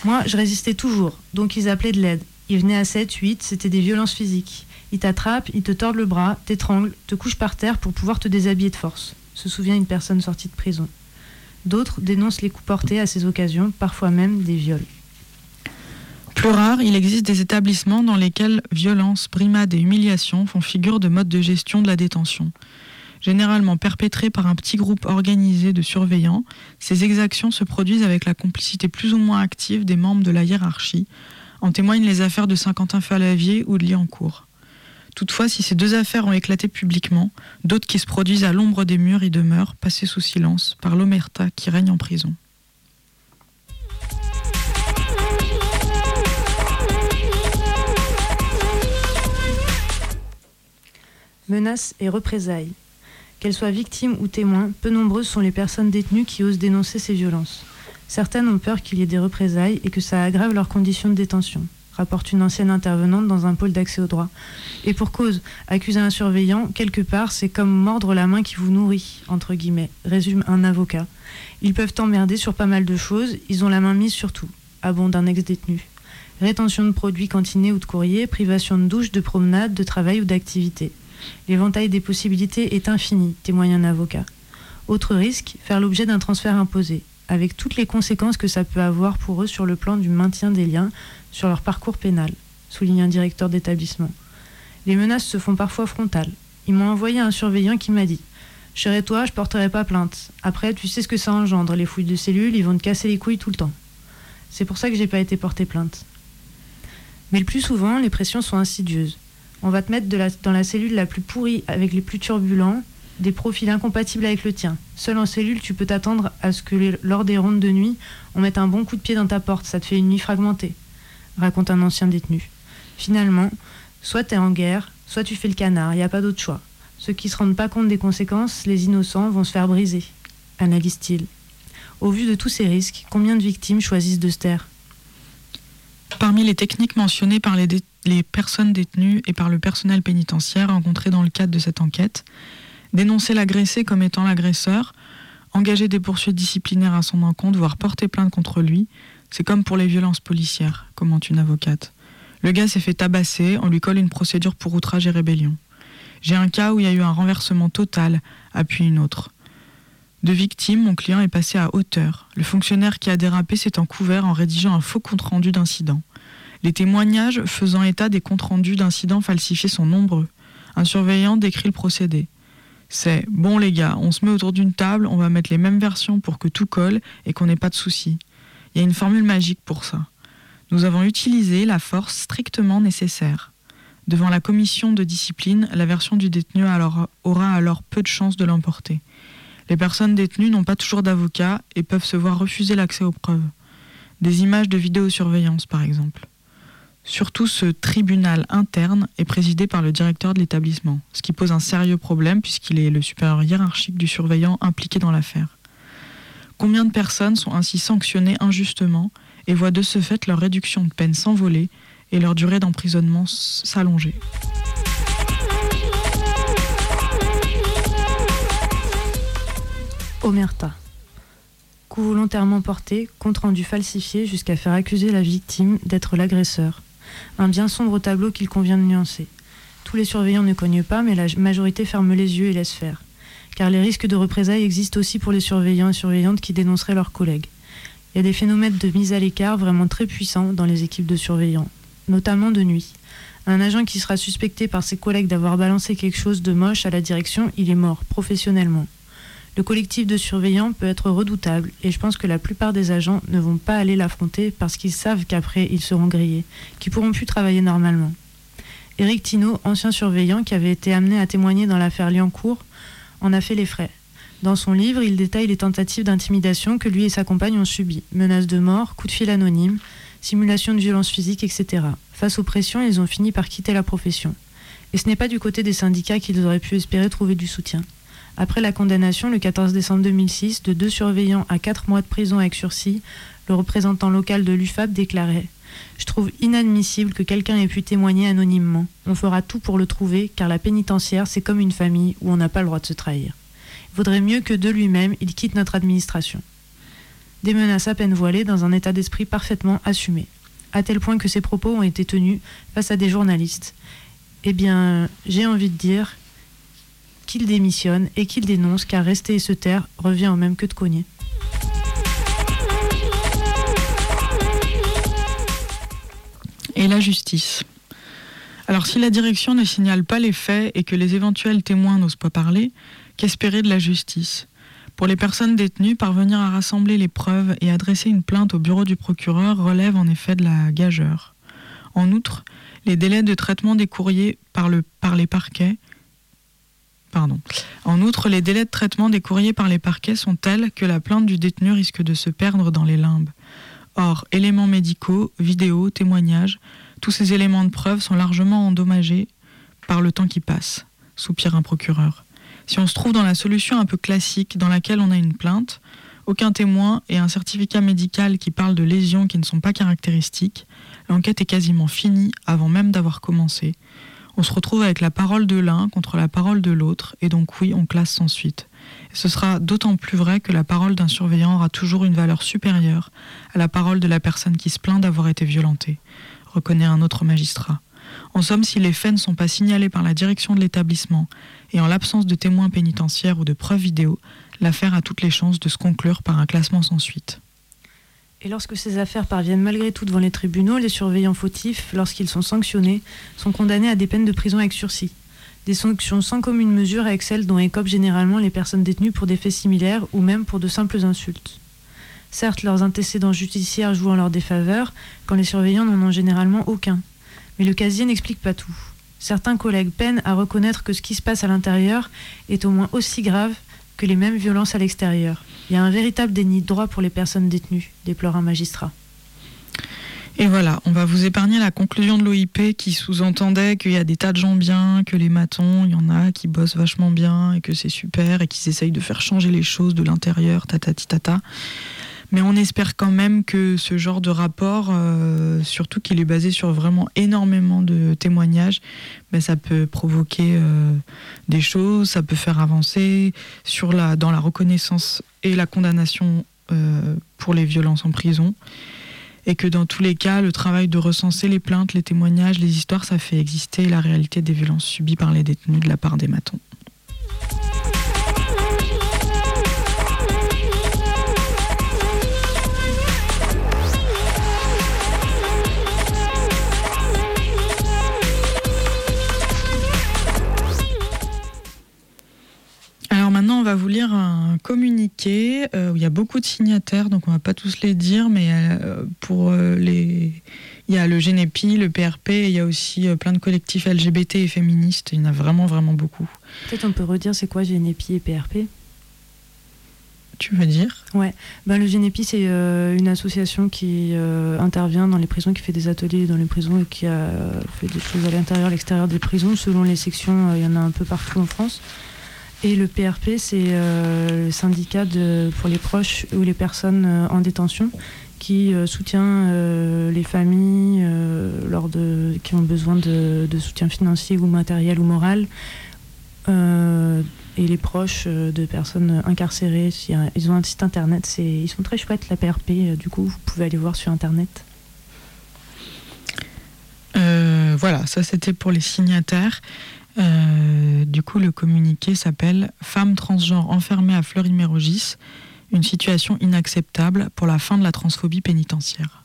Moi, je résistais toujours, donc ils appelaient de l'aide. Ils venaient à 7, 8, c'était des violences physiques. Ils t'attrapent, ils te tordent le bras, t'étranglent, te couchent par terre pour pouvoir te déshabiller de force, se souvient une personne sortie de prison. D'autres dénoncent les coups portés à ces occasions, parfois même des viols. Plus rare, il existe des établissements dans lesquels violence, brimade et humiliation font figure de mode de gestion de la détention. Généralement perpétrées par un petit groupe organisé de surveillants, ces exactions se produisent avec la complicité plus ou moins active des membres de la hiérarchie. En témoignent les affaires de Saint-Quentin-Falavier ou de Liancourt. Toutefois, si ces deux affaires ont éclaté publiquement, d'autres qui se produisent à l'ombre des murs y demeurent, passées sous silence, par l'omerta qui règne en prison. Menaces et représailles. Qu'elles soient victimes ou témoins, peu nombreuses sont les personnes détenues qui osent dénoncer ces violences. Certaines ont peur qu'il y ait des représailles et que ça aggrave leurs conditions de détention, rapporte une ancienne intervenante dans un pôle d'accès au droit. Et pour cause, accuser un surveillant, quelque part, c'est comme mordre la main qui vous nourrit, entre guillemets, résume un avocat. Ils peuvent emmerder sur pas mal de choses, ils ont la main mise sur tout, abonde un ex-détenu. Rétention de produits cantinés ou de courrier, privation de douche, de promenade, de travail ou d'activité. L'éventail des possibilités est infini, témoigne un avocat. Autre risque, faire l'objet d'un transfert imposé, avec toutes les conséquences que ça peut avoir pour eux sur le plan du maintien des liens, sur leur parcours pénal, souligne un directeur d'établissement. Les menaces se font parfois frontales. Ils m'ont envoyé un surveillant qui m'a dit serais toi, je porterai pas plainte. Après, tu sais ce que ça engendre, les fouilles de cellules, ils vont te casser les couilles tout le temps. C'est pour ça que j'ai pas été porté plainte. Mais le plus souvent, les pressions sont insidieuses. On va te mettre dans la cellule la plus pourrie avec les plus turbulents, des profils incompatibles avec le tien. Seul en cellule, tu peux t'attendre à ce que lors des rondes de nuit, on mette un bon coup de pied dans ta porte. Ça te fait une nuit fragmentée, raconte un ancien détenu. Finalement, soit t'es en guerre, soit tu fais le canard, il n'y a pas d'autre choix. Ceux qui se rendent pas compte des conséquences, les innocents, vont se faire briser, analyse-t-il. Au vu de tous ces risques, combien de victimes choisissent de se taire? Parmi les techniques mentionnées par les, dé- les personnes détenues et par le personnel pénitentiaire rencontré dans le cadre de cette enquête, dénoncer l'agressé comme étant l'agresseur, engager des poursuites disciplinaires à son encontre, voire porter plainte contre lui, c'est comme pour les violences policières, commente une avocate. Le gars s'est fait tabasser, on lui colle une procédure pour outrage et rébellion. J'ai un cas où il y a eu un renversement total, appuie une autre. De victime, mon client est passé à hauteur. Le fonctionnaire qui a dérapé s'est en couvert en rédigeant un faux compte-rendu d'incident. Les témoignages faisant état des comptes rendus d'incidents falsifiés sont nombreux. Un surveillant décrit le procédé. C'est bon les gars, on se met autour d'une table, on va mettre les mêmes versions pour que tout colle et qu'on n'ait pas de soucis. Il y a une formule magique pour ça. Nous avons utilisé la force strictement nécessaire. Devant la commission de discipline, la version du détenu aura alors peu de chances de l'emporter. Les personnes détenues n'ont pas toujours d'avocat et peuvent se voir refuser l'accès aux preuves. Des images de vidéosurveillance, par exemple. Surtout, ce tribunal interne est présidé par le directeur de l'établissement, ce qui pose un sérieux problème puisqu'il est le supérieur hiérarchique du surveillant impliqué dans l'affaire. Combien de personnes sont ainsi sanctionnées injustement et voient de ce fait leur réduction de peine s'envoler et leur durée d'emprisonnement s'allonger? Omerta. Coup volontairement porté, compte rendu falsifié jusqu'à faire accuser la victime d'être l'agresseur. Un bien sombre tableau qu'il convient de nuancer. Tous les surveillants ne cognent pas, mais la majorité ferme les yeux et laisse faire. Car les risques de représailles existent aussi pour les surveillants et surveillantes qui dénonceraient leurs collègues. Il y a des phénomènes de mise à l'écart vraiment très puissants dans les équipes de surveillants, notamment de nuit. Un agent qui sera suspecté par ses collègues d'avoir balancé quelque chose de moche à la direction, il est mort, professionnellement. Le collectif de surveillants peut être redoutable et je pense que la plupart des agents ne vont pas aller l'affronter parce qu'ils savent qu'après ils seront grillés, qu'ils pourront plus travailler normalement. Éric Thinault, ancien surveillant qui avait été amené à témoigner dans l'affaire Liancourt, en a fait les frais. Dans son livre, il détaille les tentatives d'intimidation que lui et sa compagne ont subies menaces de mort, coups de fil anonymes, simulation de violence physique, etc. Face aux pressions, ils ont fini par quitter la profession. Et ce n'est pas du côté des syndicats qu'ils auraient pu espérer trouver du soutien. Après la condamnation le 14 décembre 2006 de deux surveillants à quatre mois de prison avec sursis, le représentant local de l'UFAP déclarait Je trouve inadmissible que quelqu'un ait pu témoigner anonymement. On fera tout pour le trouver, car la pénitentiaire, c'est comme une famille où on n'a pas le droit de se trahir. Il vaudrait mieux que de lui-même, il quitte notre administration. Des menaces à peine voilées dans un état d'esprit parfaitement assumé, à tel point que ces propos ont été tenus face à des journalistes. Eh bien, j'ai envie de dire qu'il démissionne et qu'il dénonce, car rester et se taire revient au même que de cogner. et la justice. Alors si la direction ne signale pas les faits et que les éventuels témoins n'osent pas parler, Qu'espérer de la justice? Pour les personnes détenues, parvenir à rassembler les preuves et adresser une plainte au bureau du procureur relève en effet de la gageure. En outre, les délais de traitement des courriers par, le, par les parquets En outre, les délais de traitement des courriers par les parquets sont tels que la plainte du détenu risque de se perdre dans les limbes. Or, éléments médicaux, vidéos, témoignages, tous ces éléments de preuve sont largement endommagés par le temps qui passe, soupire un procureur. Si on se trouve dans la solution un peu classique dans laquelle on a une plainte, aucun témoin et un certificat médical qui parle de lésions qui ne sont pas caractéristiques, l'enquête est quasiment finie avant même d'avoir commencé. On se retrouve avec la parole de l'un contre la parole de l'autre, et donc oui, on classe sans suite. Ce sera d'autant plus vrai que la parole d'un surveillant aura toujours une valeur supérieure à la parole de la personne qui se plaint d'avoir été violentée, reconnaît un autre magistrat. En somme, si les faits ne sont pas signalés par la direction de l'établissement et en l'absence de témoins pénitentiaires ou de preuves vidéo, l'affaire a toutes les chances de se conclure par un classement sans suite. Et lorsque ces affaires parviennent malgré tout devant les tribunaux, les surveillants fautifs, lorsqu'ils sont sanctionnés, sont condamnés à des peines de prison avec sursis. Des sanctions sans commune mesure avec celles dont écopent généralement les personnes détenues pour des faits similaires ou même pour de simples insultes. Certes, leurs antécédents judiciaires jouent en leur défaveur, quand les surveillants n'en ont généralement aucun. Mais le casier n'explique pas tout. Certains collègues peinent à reconnaître que ce qui se passe à l'intérieur est au moins aussi grave que les mêmes violences à l'extérieur. Il y a un véritable déni de droit pour les personnes détenues, déplore un magistrat. Et voilà, on va vous épargner la conclusion de l'OIP qui sous-entendait qu'il y a des tas de gens bien, que les matons, il y en a qui bossent vachement bien et que c'est super et qu'ils essayent de faire changer les choses de l'intérieur, tatati tata. Mais on espère quand même que ce genre de rapport, euh, surtout qu'il est basé sur vraiment énormément de témoignages, ben ça peut provoquer euh, des choses, ça peut faire avancer sur la, dans la reconnaissance et la condamnation euh, pour les violences en prison. Et que dans tous les cas, le travail de recenser les plaintes, les témoignages, les histoires, ça fait exister la réalité des violences subies par les détenus de la part des matons. On va vous lire un communiqué euh, où il y a beaucoup de signataires, donc on va pas tous les dire, mais euh, pour euh, les, il y a le Génépi, le PRP, et il y a aussi plein de collectifs LGBT et féministes. Il y en a vraiment, vraiment beaucoup. Peut-être on peut redire c'est quoi Génépi et PRP Tu veux dire? Ouais, ben, le Génépi c'est euh, une association qui euh, intervient dans les prisons, qui fait des ateliers dans les prisons et qui a fait des choses à l'intérieur, à l'extérieur des prisons. Selon les sections, il y en a un peu partout en France. Et le PRP, c'est euh, le syndicat pour les proches ou les personnes euh, en détention qui euh, soutient les familles lors de, qui ont besoin de, de soutien financier ou matériel ou moral. Et les proches de personnes incarcérées, ils ont un site internet, ils sont très chouettes la PRP, du coup vous pouvez aller voir sur internet. Voilà, ça c'était pour les signataires. Euh, du coup, le communiqué s'appelle Femmes transgenres enfermées à Fleury-Mérogis, une situation inacceptable pour la fin de la transphobie pénitentiaire.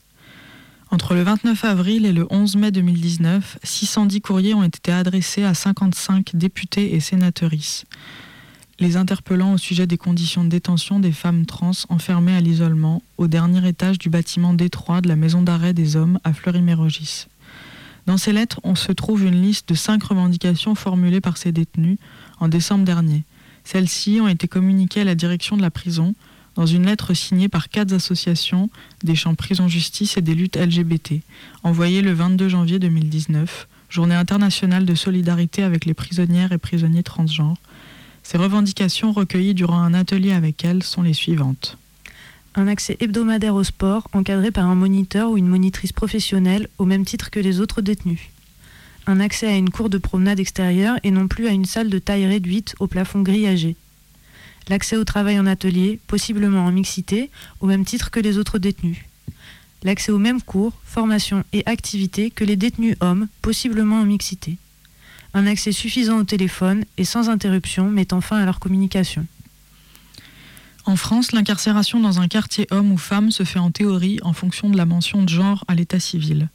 Entre le 29 avril et le 11 mai 2019, 610 courriers ont été adressés à 55 députés et sénatrices, les interpellant au sujet des conditions de détention des femmes trans enfermées à l'isolement au dernier étage du bâtiment Détroit de la maison d'arrêt des hommes à Fleury-Mérogis. Dans ces lettres, on se trouve une liste de cinq revendications formulées par ces détenus en décembre dernier. Celles-ci ont été communiquées à la direction de la prison dans une lettre signée par quatre associations des champs prison-justice et des luttes LGBT, envoyée le 22 janvier 2019, journée internationale de solidarité avec les prisonnières et prisonniers transgenres. Ces revendications recueillies durant un atelier avec elles sont les suivantes. Un accès hebdomadaire au sport encadré par un moniteur ou une monitrice professionnelle au même titre que les autres détenus. Un accès à une cour de promenade extérieure et non plus à une salle de taille réduite au plafond grillagé. L'accès au travail en atelier, possiblement en mixité, au même titre que les autres détenus. L'accès aux mêmes cours, formations et activités que les détenus hommes, possiblement en mixité. Un accès suffisant au téléphone et sans interruption mettant fin à leur communication. En France, l'incarcération dans un quartier homme ou femme se fait en théorie en fonction de la mention de genre à l'état civil.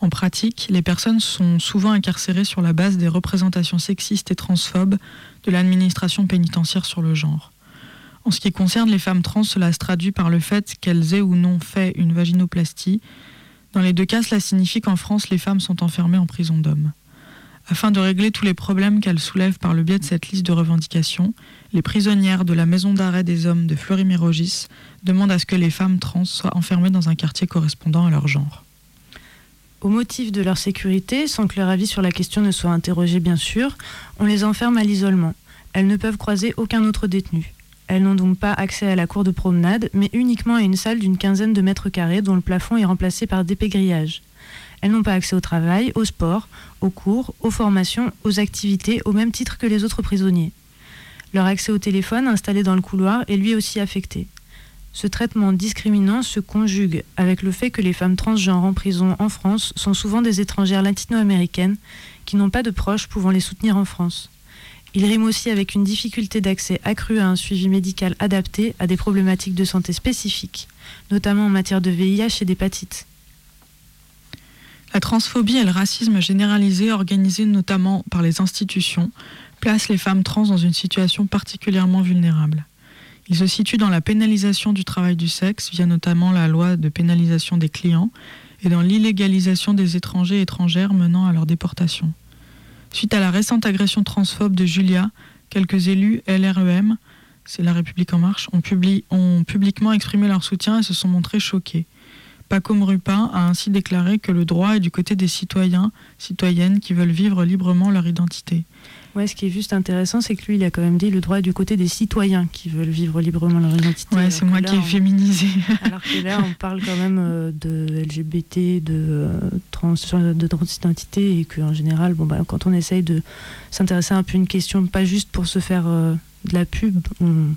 En pratique, les personnes sont souvent incarcérées sur la base des représentations sexistes et transphobes de l'administration pénitentiaire sur le genre. En ce qui concerne les femmes trans, cela se traduit par le fait qu'elles aient ou non fait une vaginoplastie. Dans les deux cas, cela signifie qu'en France, les femmes sont enfermées en prison d'hommes. Afin de régler tous les problèmes qu'elles soulèvent par le biais de cette liste de revendications, les prisonnières de la maison d'arrêt des hommes de Fleury-Mérogis demandent à ce que les femmes trans soient enfermées dans un quartier correspondant à leur genre. Au motif de leur sécurité, sans que leur avis sur la question ne soit interrogé bien sûr, on les enferme à l'isolement. Elles ne peuvent croiser aucun autre détenu. Elles n'ont donc pas accès à la cour de promenade, mais uniquement à une salle d'une quinzaine de mètres carrés dont le plafond est remplacé par des pégrillages. Elles n'ont pas accès au travail, au sport, aux cours, aux formations, aux activités, au même titre que les autres prisonniers. Leur accès au téléphone installé dans le couloir est lui aussi affecté. Ce traitement discriminant se conjugue avec le fait que les femmes transgenres en prison en France sont souvent des étrangères latino-américaines qui n'ont pas de proches pouvant les soutenir en France. Il rime aussi avec une difficulté d'accès accrue à un suivi médical adapté à des problématiques de santé spécifiques, notamment en matière de VIH et d'hépatite. La transphobie et le racisme généralisé, organisé notamment par les institutions, placent les femmes trans dans une situation particulièrement vulnérable. Il se situe dans la pénalisation du travail du sexe, via notamment la loi de pénalisation des clients, et dans l'illégalisation des étrangers et étrangères menant à leur déportation. Suite à la récente agression transphobe de Julia, quelques élus LREM, c'est La République en marche, ont, ont publiquement exprimé leur soutien et se sont montrés choqués. Paco Rupin a ainsi déclaré que le droit est du côté des citoyens, citoyennes qui veulent vivre librement leur identité. Ouais, ce qui est juste intéressant, c'est que lui, il a quand même dit le droit est du côté des citoyens qui veulent vivre librement leur identité. Ouais, c'est moi qui ai féminisé. [laughs] Alors que là, on parle quand même euh, de LGBT, de, euh, trans, de transidentité, et qu'en général, bon, bah, quand on essaye de s'intéresser un peu à une question, pas juste pour se faire euh, de la pub, on,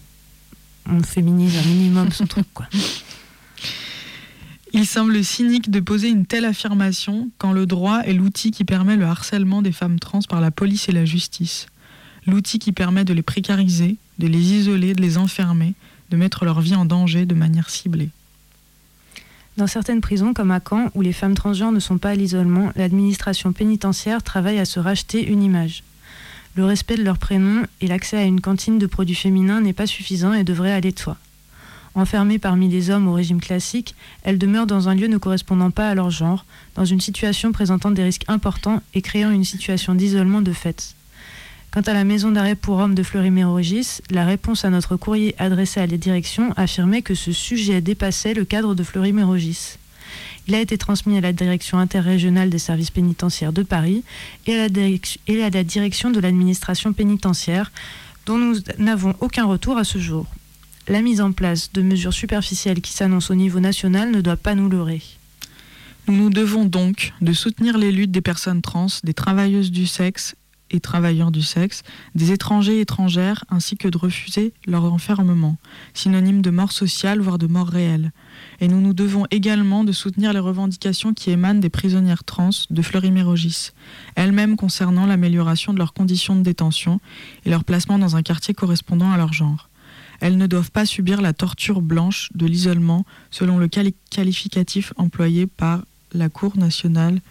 on féminise un minimum son truc, quoi. [laughs] Il semble cynique de poser une telle affirmation quand le droit est l'outil qui permet le harcèlement des femmes trans par la police et la justice. L'outil qui permet de les précariser, de les isoler, de les enfermer, de mettre leur vie en danger de manière ciblée. Dans certaines prisons, comme à Caen, où les femmes transgenres ne sont pas à l'isolement, l'administration pénitentiaire travaille à se racheter une image. Le respect de leur prénom et l'accès à une cantine de produits féminins n'est pas suffisant et devrait aller de soi. Enfermées parmi les hommes au régime classique, elles demeurent dans un lieu ne correspondant pas à leur genre, dans une situation présentant des risques importants et créant une situation d'isolement de fait. Quant à la maison d'arrêt pour hommes de Fleury-Mérogis, la réponse à notre courrier adressé à la direction affirmait que ce sujet dépassait le cadre de Fleury-Mérogis. Il a été transmis à la direction interrégionale des services pénitentiaires de Paris et à la, et à la direction de l'administration pénitentiaire, dont nous n'avons aucun retour à ce jour la mise en place de mesures superficielles qui s'annoncent au niveau national ne doit pas nous leurrer. Nous nous devons donc de soutenir les luttes des personnes trans, des travailleuses du sexe et travailleurs du sexe, des étrangers et étrangères, ainsi que de refuser leur enfermement, synonyme de mort sociale, voire de mort réelle. Et nous nous devons également de soutenir les revendications qui émanent des prisonnières trans de Fleury-Mérogis, elles-mêmes concernant l'amélioration de leurs conditions de détention et leur placement dans un quartier correspondant à leur genre. Elles ne doivent pas subir la torture blanche de l'isolement selon le qualificatif employé par la Cour nationale,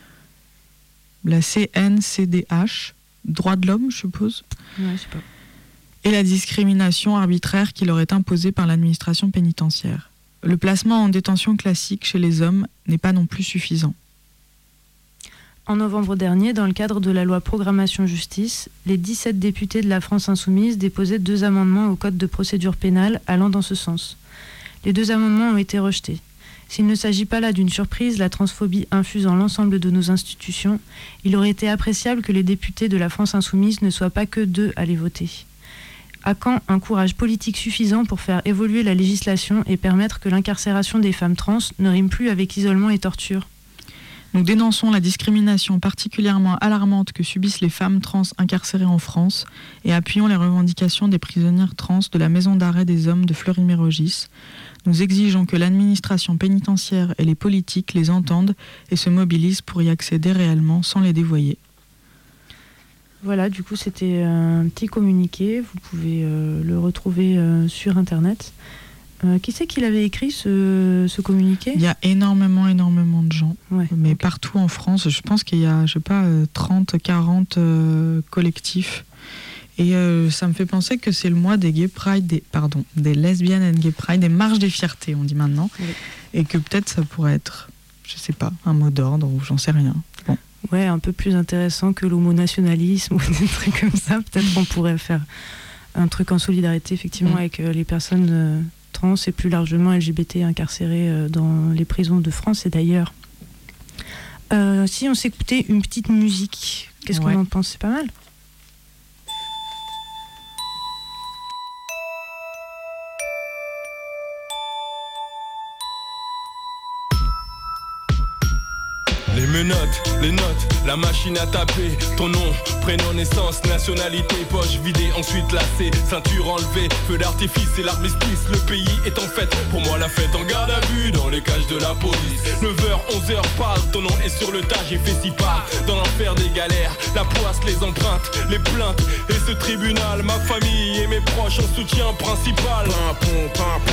la CNCDH, droit de l'homme, je suppose. Et la discrimination arbitraire qui leur est imposée par l'administration pénitentiaire. Le placement en détention classique chez les hommes n'est pas non plus suffisant. En novembre dernier, dans le cadre de la loi Programmation Justice, les 17 députés de la France Insoumise déposaient deux amendements au Code de procédure pénale allant dans ce sens. Les deux amendements ont été rejetés. S'il ne s'agit pas là d'une surprise, la transphobie infusant l'ensemble de nos institutions, il aurait été appréciable que les députés de la France Insoumise ne soient pas que deux à les voter. À quand un courage politique suffisant pour faire évoluer la législation et permettre que l'incarcération des femmes trans ne rime plus avec isolement et torture? Nous dénonçons la discrimination particulièrement alarmante que subissent les femmes trans incarcérées en France et appuyons les revendications des prisonnières trans de la maison d'arrêt des hommes de Fleury-Mérogis. Nous exigeons que l'administration pénitentiaire et les politiques les entendent et se mobilisent pour y accéder réellement sans les dévoyer. Voilà, du coup c'était un petit communiqué, vous pouvez euh, le retrouver euh, sur Internet. Euh, qui c'est qui l'avait écrit ce, ce communiqué? Il y a énormément, énormément de gens. Ouais, mais partout en France, je pense qu'il y a, je sais pas, euh, 30, 40 euh, collectifs. Et euh, ça me fait penser que c'est le mois des gay pride, des, pardon, des lesbiennes and gay pride, des marches des fiertés, on dit maintenant. Oui. Et que peut-être ça pourrait être, je sais pas, un mot d'ordre ou j'en sais rien. Bon. Ouais, un peu plus intéressant que l'homonationalisme ou des trucs comme ça. Peut-être qu'on pourrait faire un truc en solidarité, effectivement, Mm. avec euh, les personnes euh, trans et plus largement LGBT incarcérées euh, dans les prisons de France et d'ailleurs. Euh, si on s'écoutait une petite musique, qu'est-ce Ouais. qu'on en pense? C'est pas mal Les menottes, les notes, la machine à taper Ton nom, prénom, naissance, nationalité Poche vidée, ensuite lacée Ceinture enlevée, feu d'artifice et l'armistice Le pays est en fête, pour moi la fête en garde à vue Dans les cages de la police. 9h, 11h, parle, ton nom est sur le tas J'ai fait si pas, dans l'enfer des galères. La poisse, les empreintes, les plaintes Et ce tribunal, ma famille et mes proches En soutien principal.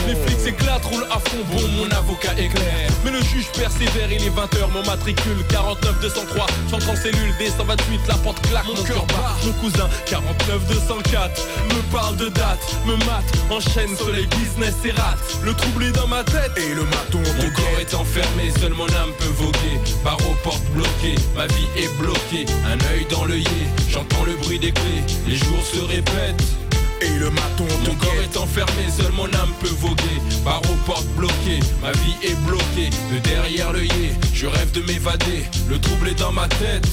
Les flics s'éclatent, roulent à fond Bon, mon avocat est clair. Mais le juge persévère, il est 20h, mon matricule 49 203, j'entre en cellule D128, la porte claque, mon cœur bat. Mon cousin 49 204 me parle de date, me mate, enchaîne soleil business et rate. Le trouble est dans ma tête. Et le maton Mon corps est enfermé, seule mon âme peut voguer. Barreaux, portes bloquées, ma vie est bloquée. Un œil dans l'œillet, j'entends le bruit des clés Les jours se répètent et le maton Mon corps est enfermé, seule mon âme peut voguer. Barreaux, portes bloquées, ma vie est bloquée. De derrière l'œillet, je rêve de m'évader. Le trouble est dans ma tête.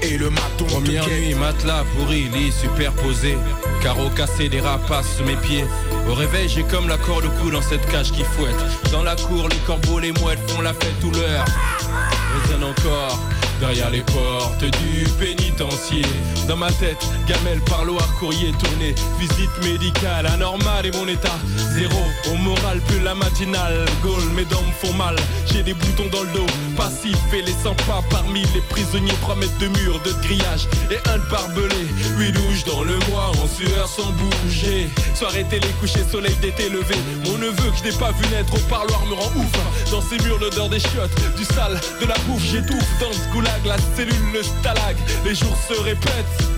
Et le maton Première nuit, matelas pourri, lit superposé. Carreaux cassés, des rapaces sous mes pieds. Au réveil, j'ai comme la corde au cou dans cette cage qui fouette. Dans la cour, les corbeaux, les mouettes font la fête tout l'heure. Résonne encore derrière les portes du pénitencier. Dans ma tête, gamelle, parloir, courrier tourné, visite médicale, anormal et mon état zéro. Au moral, plus la matinale, Gaulle, mes dents me font mal. J'ai des boutons dans le dos, passif et les 100 pas parmi les prisonniers, 3 mètres de mur, de grillage et un de barbelé. Huit douches dans le mois, en sueur sans bouger. Soirée télé, coucher, soleil d'été levé. Mon neveu que je n'ai pas vu naître au parloir me rend ouf. Dans ces murs, l'odeur des chiottes, du sale, de la bouffe, j'étouffe dans ce la cellule, le stalag. Les jours se répètent.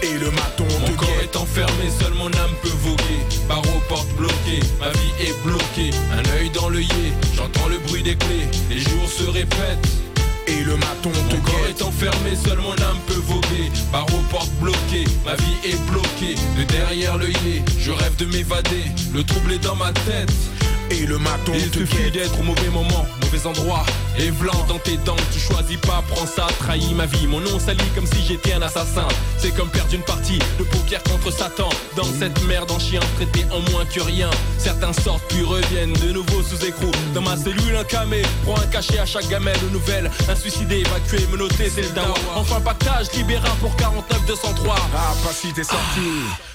Et le maton Mon corps est enfermé, seule mon âme peut voguer. Barreaux, portes bloquées, ma vie est bloquée. Un œil dans l'œillet, j'entends le bruit des clés. Les jours se répètent. Et le maton Mon corps est enfermé, seule mon âme peut voguer. Barreaux, portes bloquées, ma vie est bloquée. De derrière l'œillet, je rêve de m'évader. Le trouble est dans ma tête. Et le maton Il te suffit d'être au mauvais moment, mauvais endroit Et blanc dans tes dents, tu choisis pas, prends ça, trahis ma vie. Mon nom s'allie comme si j'étais un assassin. C'est comme perdre une partie de poker contre Satan. Dans cette merde en chien traité en moins que rien. Certains sortent puis reviennent de nouveau sous écrou. Dans ma cellule un camé, prends un cachet à chaque gamelle de nouvelles. Un suicidé, évacué, menotté, c'est le dawa. Enfin pactage, libéra pour 49 203 Ah pas si t'es sorti.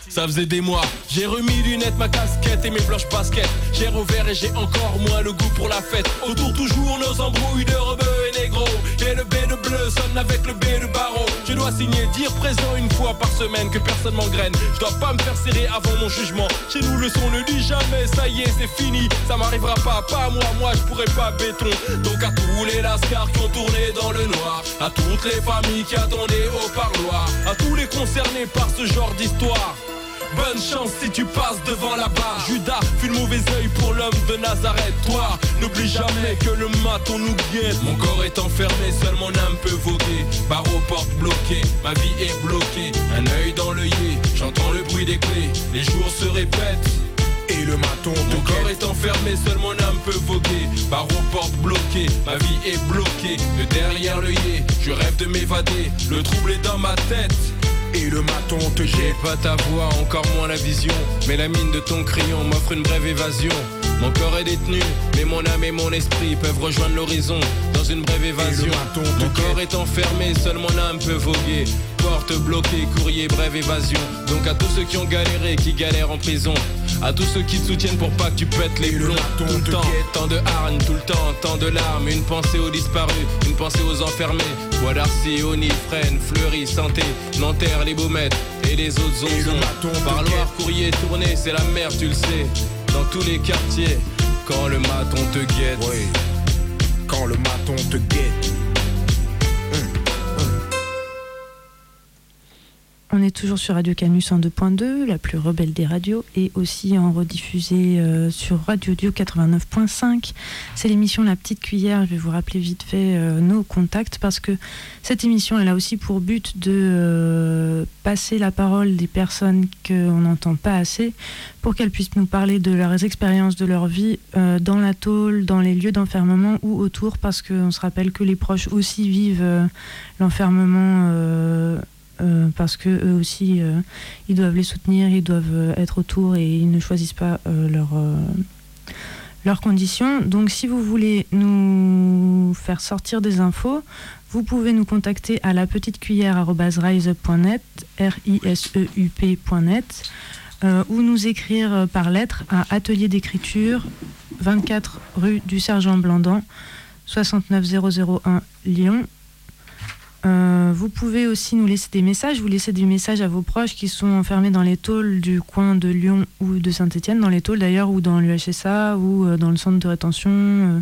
Ça faisait des mois, j'ai remis lunettes, ma casquette et mes blanches baskets J'ai revers et j'ai encore moins le goût pour la fête. Autour toujours nos embrouilles de rebeux et négro Et le B de bleu sonne avec le B de barreau. Je dois signer, dire présent une fois par semaine que personne m'engraine. Je dois pas me faire serrer avant mon jugement. Chez nous le son ne dit jamais, ça y est c'est fini. Ça m'arrivera pas, pas moi, moi je pourrais pas béton. Donc à tous les lascars qui ont tourné dans le noir. À toutes les familles qui attendaient au parloir. À tous les concernés par ce genre d'histoire Bonne chance si tu passes devant la barre. Judas fut le mauvais œil pour l'homme de Nazareth. Toi, n'oublie jamais que le maton nous guette. Mon corps est enfermé, seule mon âme peut voguer. Barreaux, portes bloquées, ma vie est bloquée. Un œil dans l'œillet, j'entends le bruit des clés. Les jours se répètent. Et le maton Mon corps est enfermé, seule mon âme peut voguer. Barreaux, portes bloquées, ma vie est bloquée. De derrière l'œillet, je rêve de m'évader. Le trouble est dans ma tête et le maton te J'ai pas ta voix, encore moins la vision. Mais la mine de ton crayon m'offre une brève évasion. Mon corps est détenu, mais mon âme et mon esprit peuvent rejoindre l'horizon Dans une brève évasion. Mon corps est enfermé, seule mon âme peut voguer. Porte bloquée, courrier, brève évasion. Donc à tous ceux qui ont galéré, qui galèrent en prison à tous ceux qui te soutiennent pour pas que tu pètes les plombs Tout le temps, tant de hargne, tout le temps, tant de larmes Une pensée aux disparus, une pensée aux enfermés Bois d'Arcy, Oni, Fresnes, Fleury, Santé Nanterre, les Baumettes et les autres zonzons Parloir, courrier, tourné, c'est la merde, tu le sais Dans tous les quartiers, Quand le maton te guette. Oui. Quand le maton te guette. On est toujours sur Radio Canus en 2.2, la plus rebelle des radios, et aussi en rediffusé euh, sur Radio Dio 89.5. C'est l'émission La Petite Cuillère. Je vais vous rappeler vite fait euh, nos contacts parce que cette émission, elle a aussi pour but de euh, passer la parole des personnes qu'on n'entend pas assez pour qu'elles puissent nous parler de leurs expériences, de leur vie dans la tôle, dans les lieux d'enfermement ou autour, parce qu'on se rappelle que les proches aussi vivent l'enfermement. Euh, parce que eux aussi, euh, ils doivent les soutenir, ils doivent euh, être autour et ils ne choisissent pas leur, leurs conditions. Donc, si vous voulez nous faire sortir des infos, vous pouvez nous contacter à la petite cuillère riseup.net, r i s e u p.net, ou nous écrire par lettre à Atelier d'écriture, 24 rue du Sergent Blandan, 69001 Lyon. Euh, vous pouvez aussi nous laisser des messages. Vous laissez des messages à vos proches qui sont enfermés dans les tôles du coin de Lyon ou de Saint-Etienne, dans les tôles d'ailleurs, ou dans l'UHSA, ou euh, dans le centre de rétention.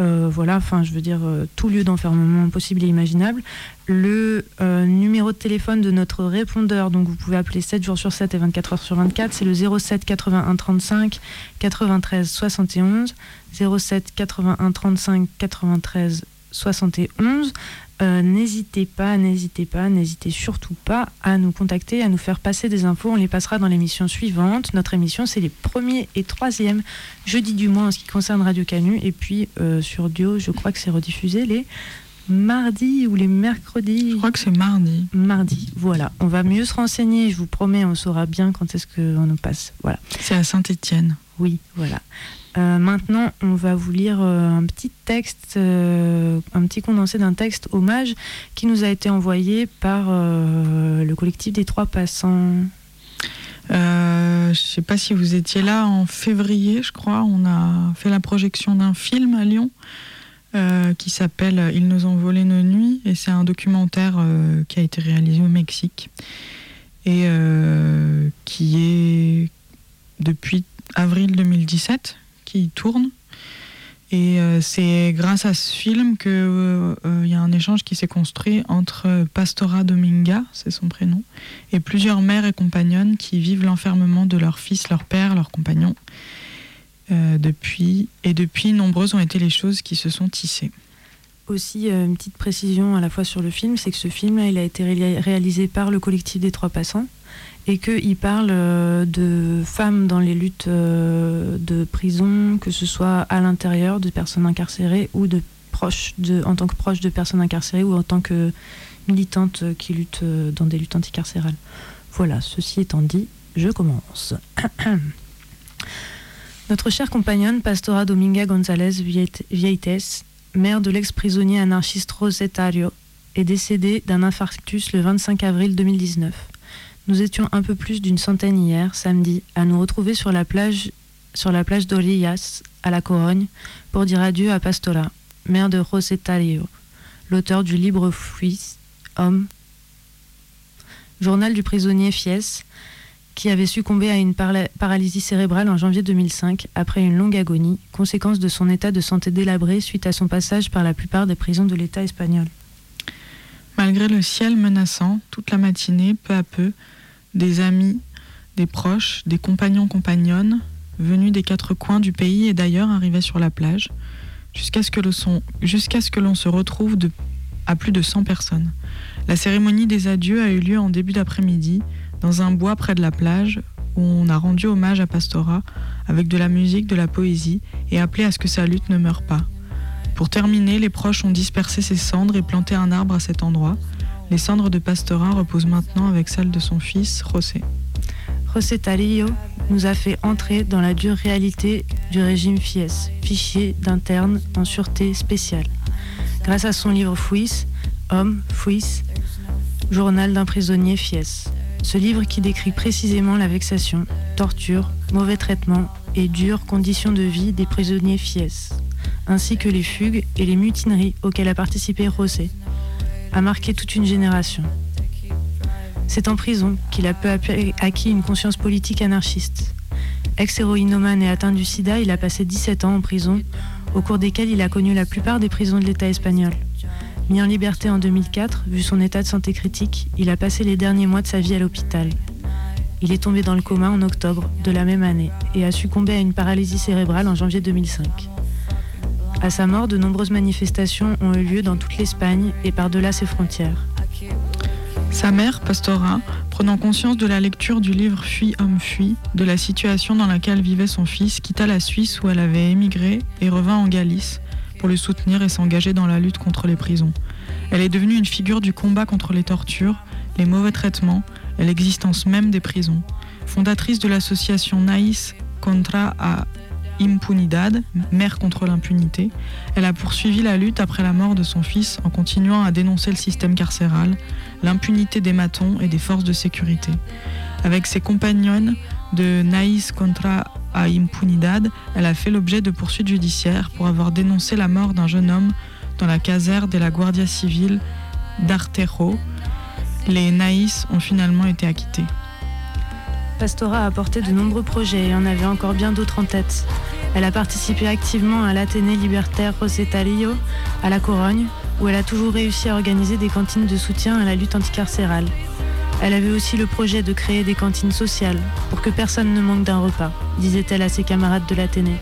euh, voilà, enfin, je veux dire, tout lieu d'enfermement possible et imaginable. Le numéro de téléphone de notre répondeur, donc vous pouvez appeler 7 jours sur 7 et 24 heures sur 24, c'est le 07 81 35 93 71. 07 81 35 93 71. Euh, n'hésitez pas, n'hésitez pas, n'hésitez surtout pas à nous contacter, à nous faire passer des infos. On les passera dans l'émission suivante. Notre émission, c'est les premiers et troisièmes jeudi du mois en ce qui concerne Radio Canu. Et puis euh, sur Dio, je crois que c'est rediffusé les mardis ou les mercredis. Je crois que c'est mardi. Mardi, voilà. On va mieux se renseigner, je vous promets, on saura bien quand est-ce qu'on nous passe. Voilà. C'est à Saint-Étienne. Oui, voilà. Euh, maintenant, on va vous lire euh, un petit texte, euh, un petit condensé d'un texte hommage qui nous a été envoyé par le collectif des Trois Passants. Je ne sais pas si vous étiez là en février, je crois. On a fait la projection d'un film à Lyon qui s'appelle Ils nous ont volé nos nuits et c'est un documentaire qui a été réalisé au Mexique et qui est depuis avril 2017 qui tourne. Et euh, c'est grâce à ce film qu'il y a un échange qui s'est construit entre Pastora Dominga, c'est son prénom, et plusieurs mères et compagnonnes qui vivent l'enfermement de leur fils, leur père, leurs compagnons. Euh, depuis, et depuis, nombreuses ont été les choses qui se sont tissées. Aussi, euh, une petite précision à la fois sur le film, c'est que ce film, il a été ré- réalisé par le collectif des Trois Passants et qu'il parle euh, de femmes dans les luttes euh, de prison, que ce soit à l'intérieur de personnes incarcérées ou de proches de, en tant que proche de personnes incarcérées ou en tant que militante qui lutte euh, dans des luttes anticarcérales. Voilà, ceci étant dit, je commence. [clears throat] Notre chère compagnonne, Pastora Dominga González Vieit- Vieites, mère de l'ex-prisonnier anarchiste Rosetario, est décédée d'un infarctus le 25 avril 2019. Nous étions un peu plus d'une centaine hier, samedi, à nous retrouver sur la plage, sur à la Corogne, pour dire adieu à Pastora, mère de Rosetario, l'auteur du Libre Fuis, homme, journal du prisonnier Fies, qui avait succombé à une paralysie cérébrale en janvier 2005 après une longue agonie, conséquence de son état de santé délabré suite à son passage par la plupart des prisons de l'État espagnol. Malgré le ciel menaçant, toute la matinée, peu à peu, des amis, des proches, des compagnons compagnonnes, venus des quatre coins du pays et d'ailleurs arrivaient sur la plage, jusqu'à ce que l'on se retrouve à plus de 100 personnes. La cérémonie des adieux a eu lieu en début d'après-midi, dans un bois près de la plage, où on a rendu hommage à Pastora avec de la musique, de la poésie, et appelé à ce que sa lutte ne meure pas. Pour terminer, les proches ont dispersé ses cendres et planté un arbre à cet endroit. Les cendres de Pastora reposent maintenant avec celles de son fils, José. José Tarillo nous a fait entrer dans la dure réalité du régime FIES, fichier d'interne en sûreté spéciale. Grâce à son livre Fuis, Homme, Fuis, journal d'un prisonnier FIES. Ce livre qui décrit précisément la vexation, torture, mauvais traitement et dures conditions de vie des prisonniers FIES, ainsi que les fugues et les mutineries auxquelles a participé José, a marqué toute une génération. C'est en prison qu'il a peu peu acquis une conscience politique anarchiste. Ex-héroïnomane et atteint du sida, il a passé 17 ans en prison, au cours desquels il a connu la plupart des prisons de l'État espagnol. Mis en liberté en 2004, vu son état de santé critique, il a passé les derniers mois de sa vie à l'hôpital. Il est tombé dans le coma en octobre de la même année et a succombé à une paralysie cérébrale en janvier 2005. À sa mort, de nombreuses manifestations ont eu lieu dans toute l'Espagne et par-delà ses frontières. Sa mère, Pastora, prenant conscience de la lecture du livre Fuis, homme, fuis, de la situation dans laquelle vivait son fils, quitta la Suisse où elle avait émigré et revint en Galice pour le soutenir et s'engager dans la lutte contre les prisons. Elle est devenue une figure du combat contre les tortures, les mauvais traitements et l'existence même des prisons. Fondatrice de l'association Naïs contra a Impunidad, mère contre l'impunité, elle a poursuivi la lutte après la mort de son fils en continuant à dénoncer le système carcéral, l'impunité des matons et des forces de sécurité. Avec ses compagnonnes de Naïs contra a Impunidad, elle a fait l'objet de poursuites judiciaires pour avoir dénoncé la mort d'un jeune homme dans la caserne de la Guardia Civile d'Artejo. Les Naïs ont finalement été acquittés. Pastora a apporté de nombreux projets et en avait encore bien d'autres en tête. Elle a participé activement à l'Athénée libertaire Rosetario, à La Corogne, où elle a toujours réussi à organiser des cantines de soutien à la lutte anticarcérale. Elle avait aussi le projet de créer des cantines sociales pour que personne ne manque d'un repas, disait-elle à ses camarades de l'Athénée.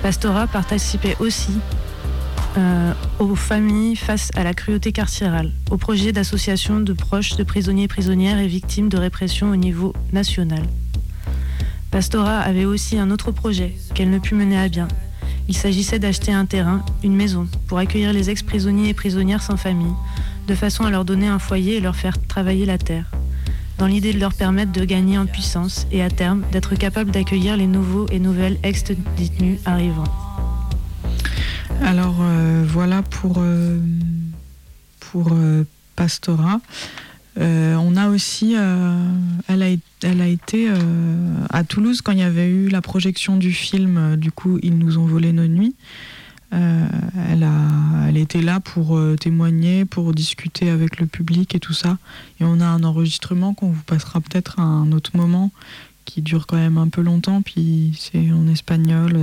Pastora participait aussi euh, aux familles face à la cruauté carcérale, au projet d'association de proches de prisonniers, prisonnières et victimes de répression au niveau national. Pastora avait aussi un autre projet qu'elle ne put mener à bien. Il s'agissait d'acheter un terrain, une maison, pour accueillir les ex-prisonniers et prisonnières sans famille, de façon à leur donner un foyer et leur faire travailler la terre, dans l'idée de leur permettre de gagner en puissance et à terme d'être capables d'accueillir les nouveaux et nouvelles ex-détenus arrivants. Alors euh, voilà pour, euh, euh, Pastora. On a aussi, elle, a, été à Toulouse quand il y avait eu la projection du film, du coup, Ils nous ont volé nos nuits. Elle, a, elle était là pour témoigner, pour discuter avec le public et tout ça. Et on a un enregistrement qu'on vous passera peut-être à un autre moment qui dure quand même un peu longtemps, puis c'est en espagnol,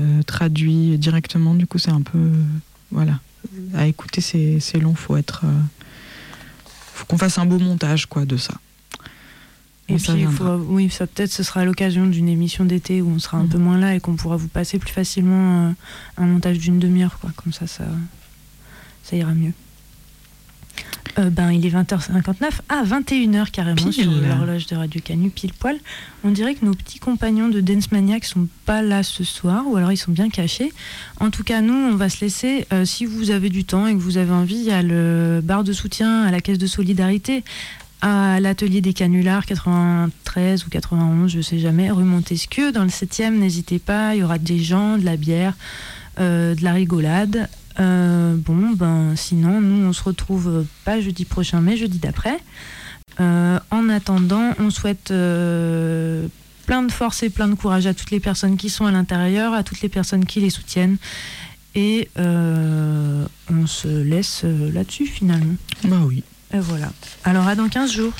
euh, traduit directement. Du coup, c'est un peu. euh, voilà. À écouter, c'est long, faut être. euh, faut qu'on fasse un beau montage, quoi, de ça. Et ça puis, faut- oui, ça peut-être ce sera l'occasion d'une émission d'été où on sera un Mhm. peu moins là et qu'on pourra vous passer plus facilement un montage d'une demi-heure, quoi. Comme ça, ça, ça ira mieux. Euh, ben, il est 20h59 à 21h carrément Pile. sur l'horloge de Radio Canu, pile poil. On dirait que nos petits compagnons de Dance Maniac sont pas là ce soir, ou alors ils sont bien cachés. En tout cas, nous, on va se laisser. euh, si vous avez du temps et que vous avez envie, il y a le bar de soutien à la caisse de solidarité à l'atelier des canulars 93 ou 91, je sais jamais, rue Montesquieu, dans le 7e, n'hésitez pas, il y aura des gens, de la bière, euh, de la rigolade. Euh, bon, ben sinon, nous on se retrouve euh, pas jeudi prochain, mais jeudi d'après. Euh, en attendant, on souhaite euh, plein de force et plein de courage à toutes les personnes qui sont à l'intérieur, à toutes les personnes qui les soutiennent. Et on se laisse là-dessus finalement. Bah oui. Et voilà. Alors à dans 15 jours.